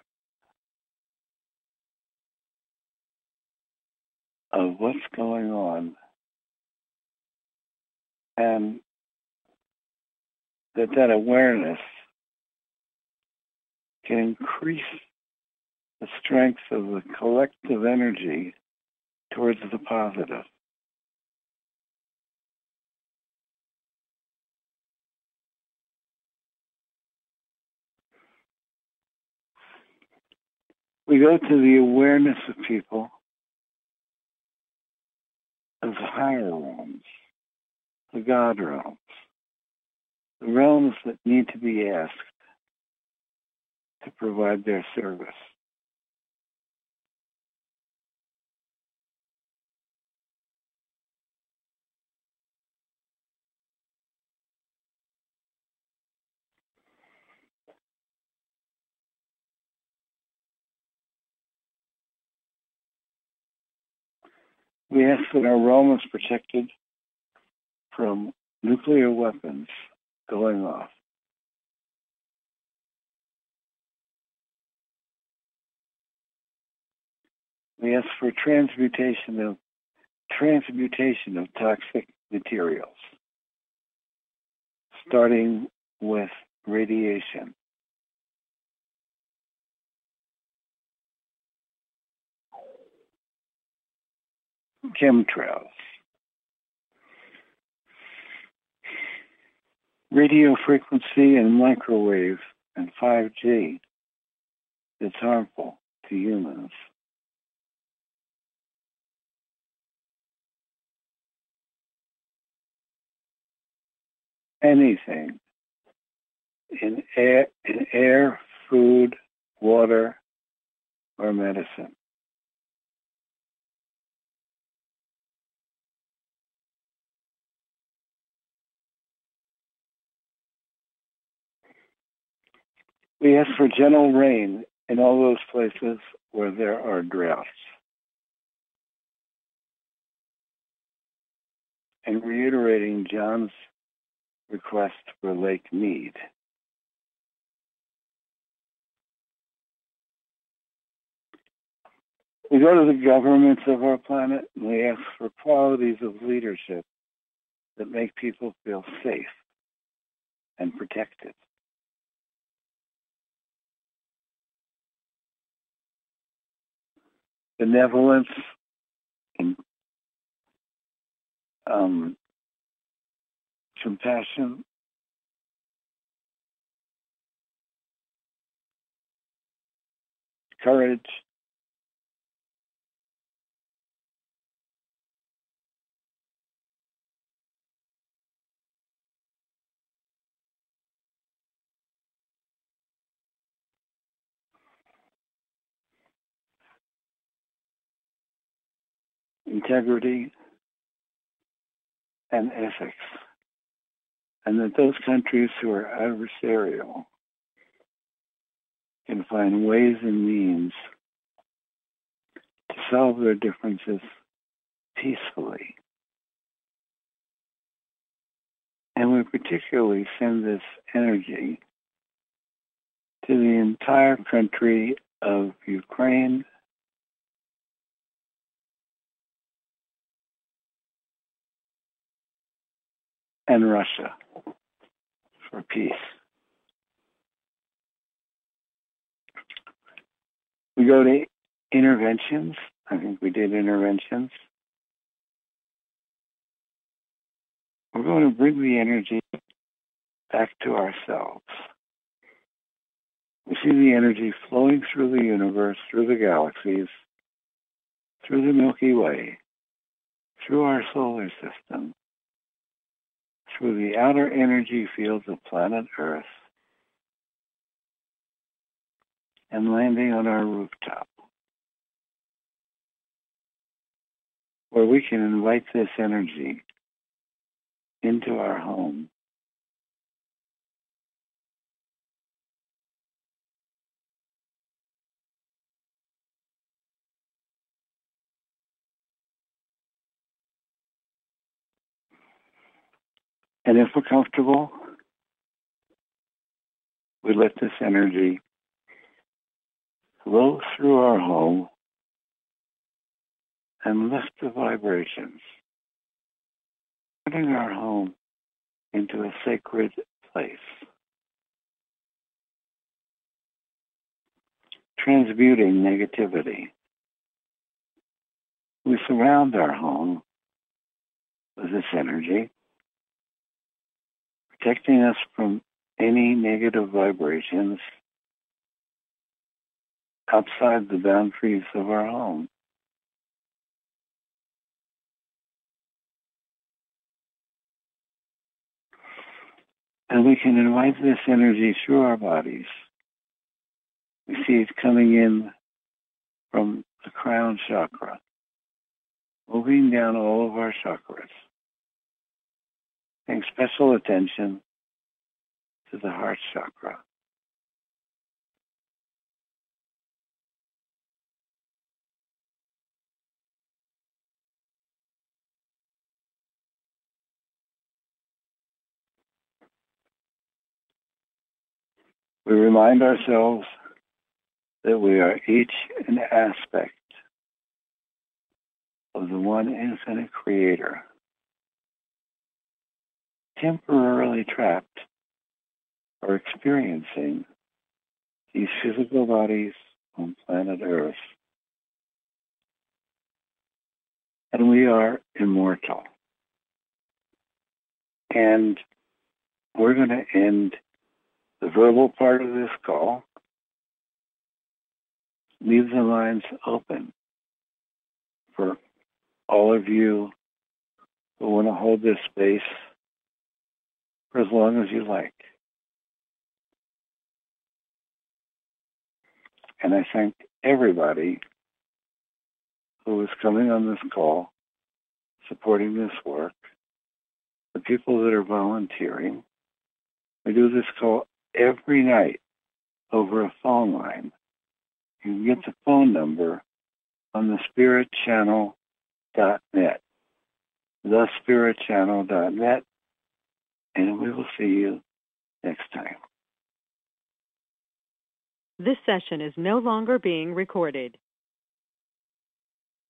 of what's going on and that that awareness can increase the strength of the collective energy towards the positive. We go to the awareness of people the higher realms, the God realms, the realms that need to be asked to provide their service. We ask that our realm is protected from nuclear weapons going off. We ask for transmutation of transmutation of toxic materials, starting with radiation. Chemtrails, radio frequency and microwave and 5G that's harmful to humans. Anything in air, in air, food, water, or medicine. We ask for gentle rain in all those places where there are droughts. And reiterating John's request for Lake Mead. We go to the governments of our planet and we ask for qualities of leadership that make people feel safe and protected. Benevolence and um, compassion. Courage. Integrity, and ethics. And that those countries who are adversarial can find ways and means to solve their differences peacefully. And we particularly send this energy to the entire country of Ukraine and Russia for peace. We go to interventions. I think we did interventions. We're going to bring the energy back to ourselves. We see the energy flowing through the universe, through the galaxies, through the Milky Way, through our solar system, through the outer energy fields of planet Earth and landing on our rooftop, where we can invite this energy into our home. And if we're comfortable, we let this energy flow through our home and lift the vibrations, turning our home into a sacred place. Transmuting negativity. We surround our home with this energy, protecting us from any negative vibrations outside the boundaries of our home. And we can invite this energy through our bodies. We see it coming in from the crown chakra, moving down all of our chakras, paying special attention to the heart chakra. We remind ourselves that we are each an aspect of the one infinite creator, temporarily trapped or experiencing these physical bodies on planet Earth. And we are immortal. And we're going to end the verbal part of this call. Leave the lines open for all of you who want to hold this space for as long as you like. And I thank everybody who is coming on this call, supporting this work, the people that are volunteering. We do this call every night over a phone line. You can get the phone number on the spiritchannel.net, thespiritchannel.net, and we will see you next time. This session is no longer being recorded.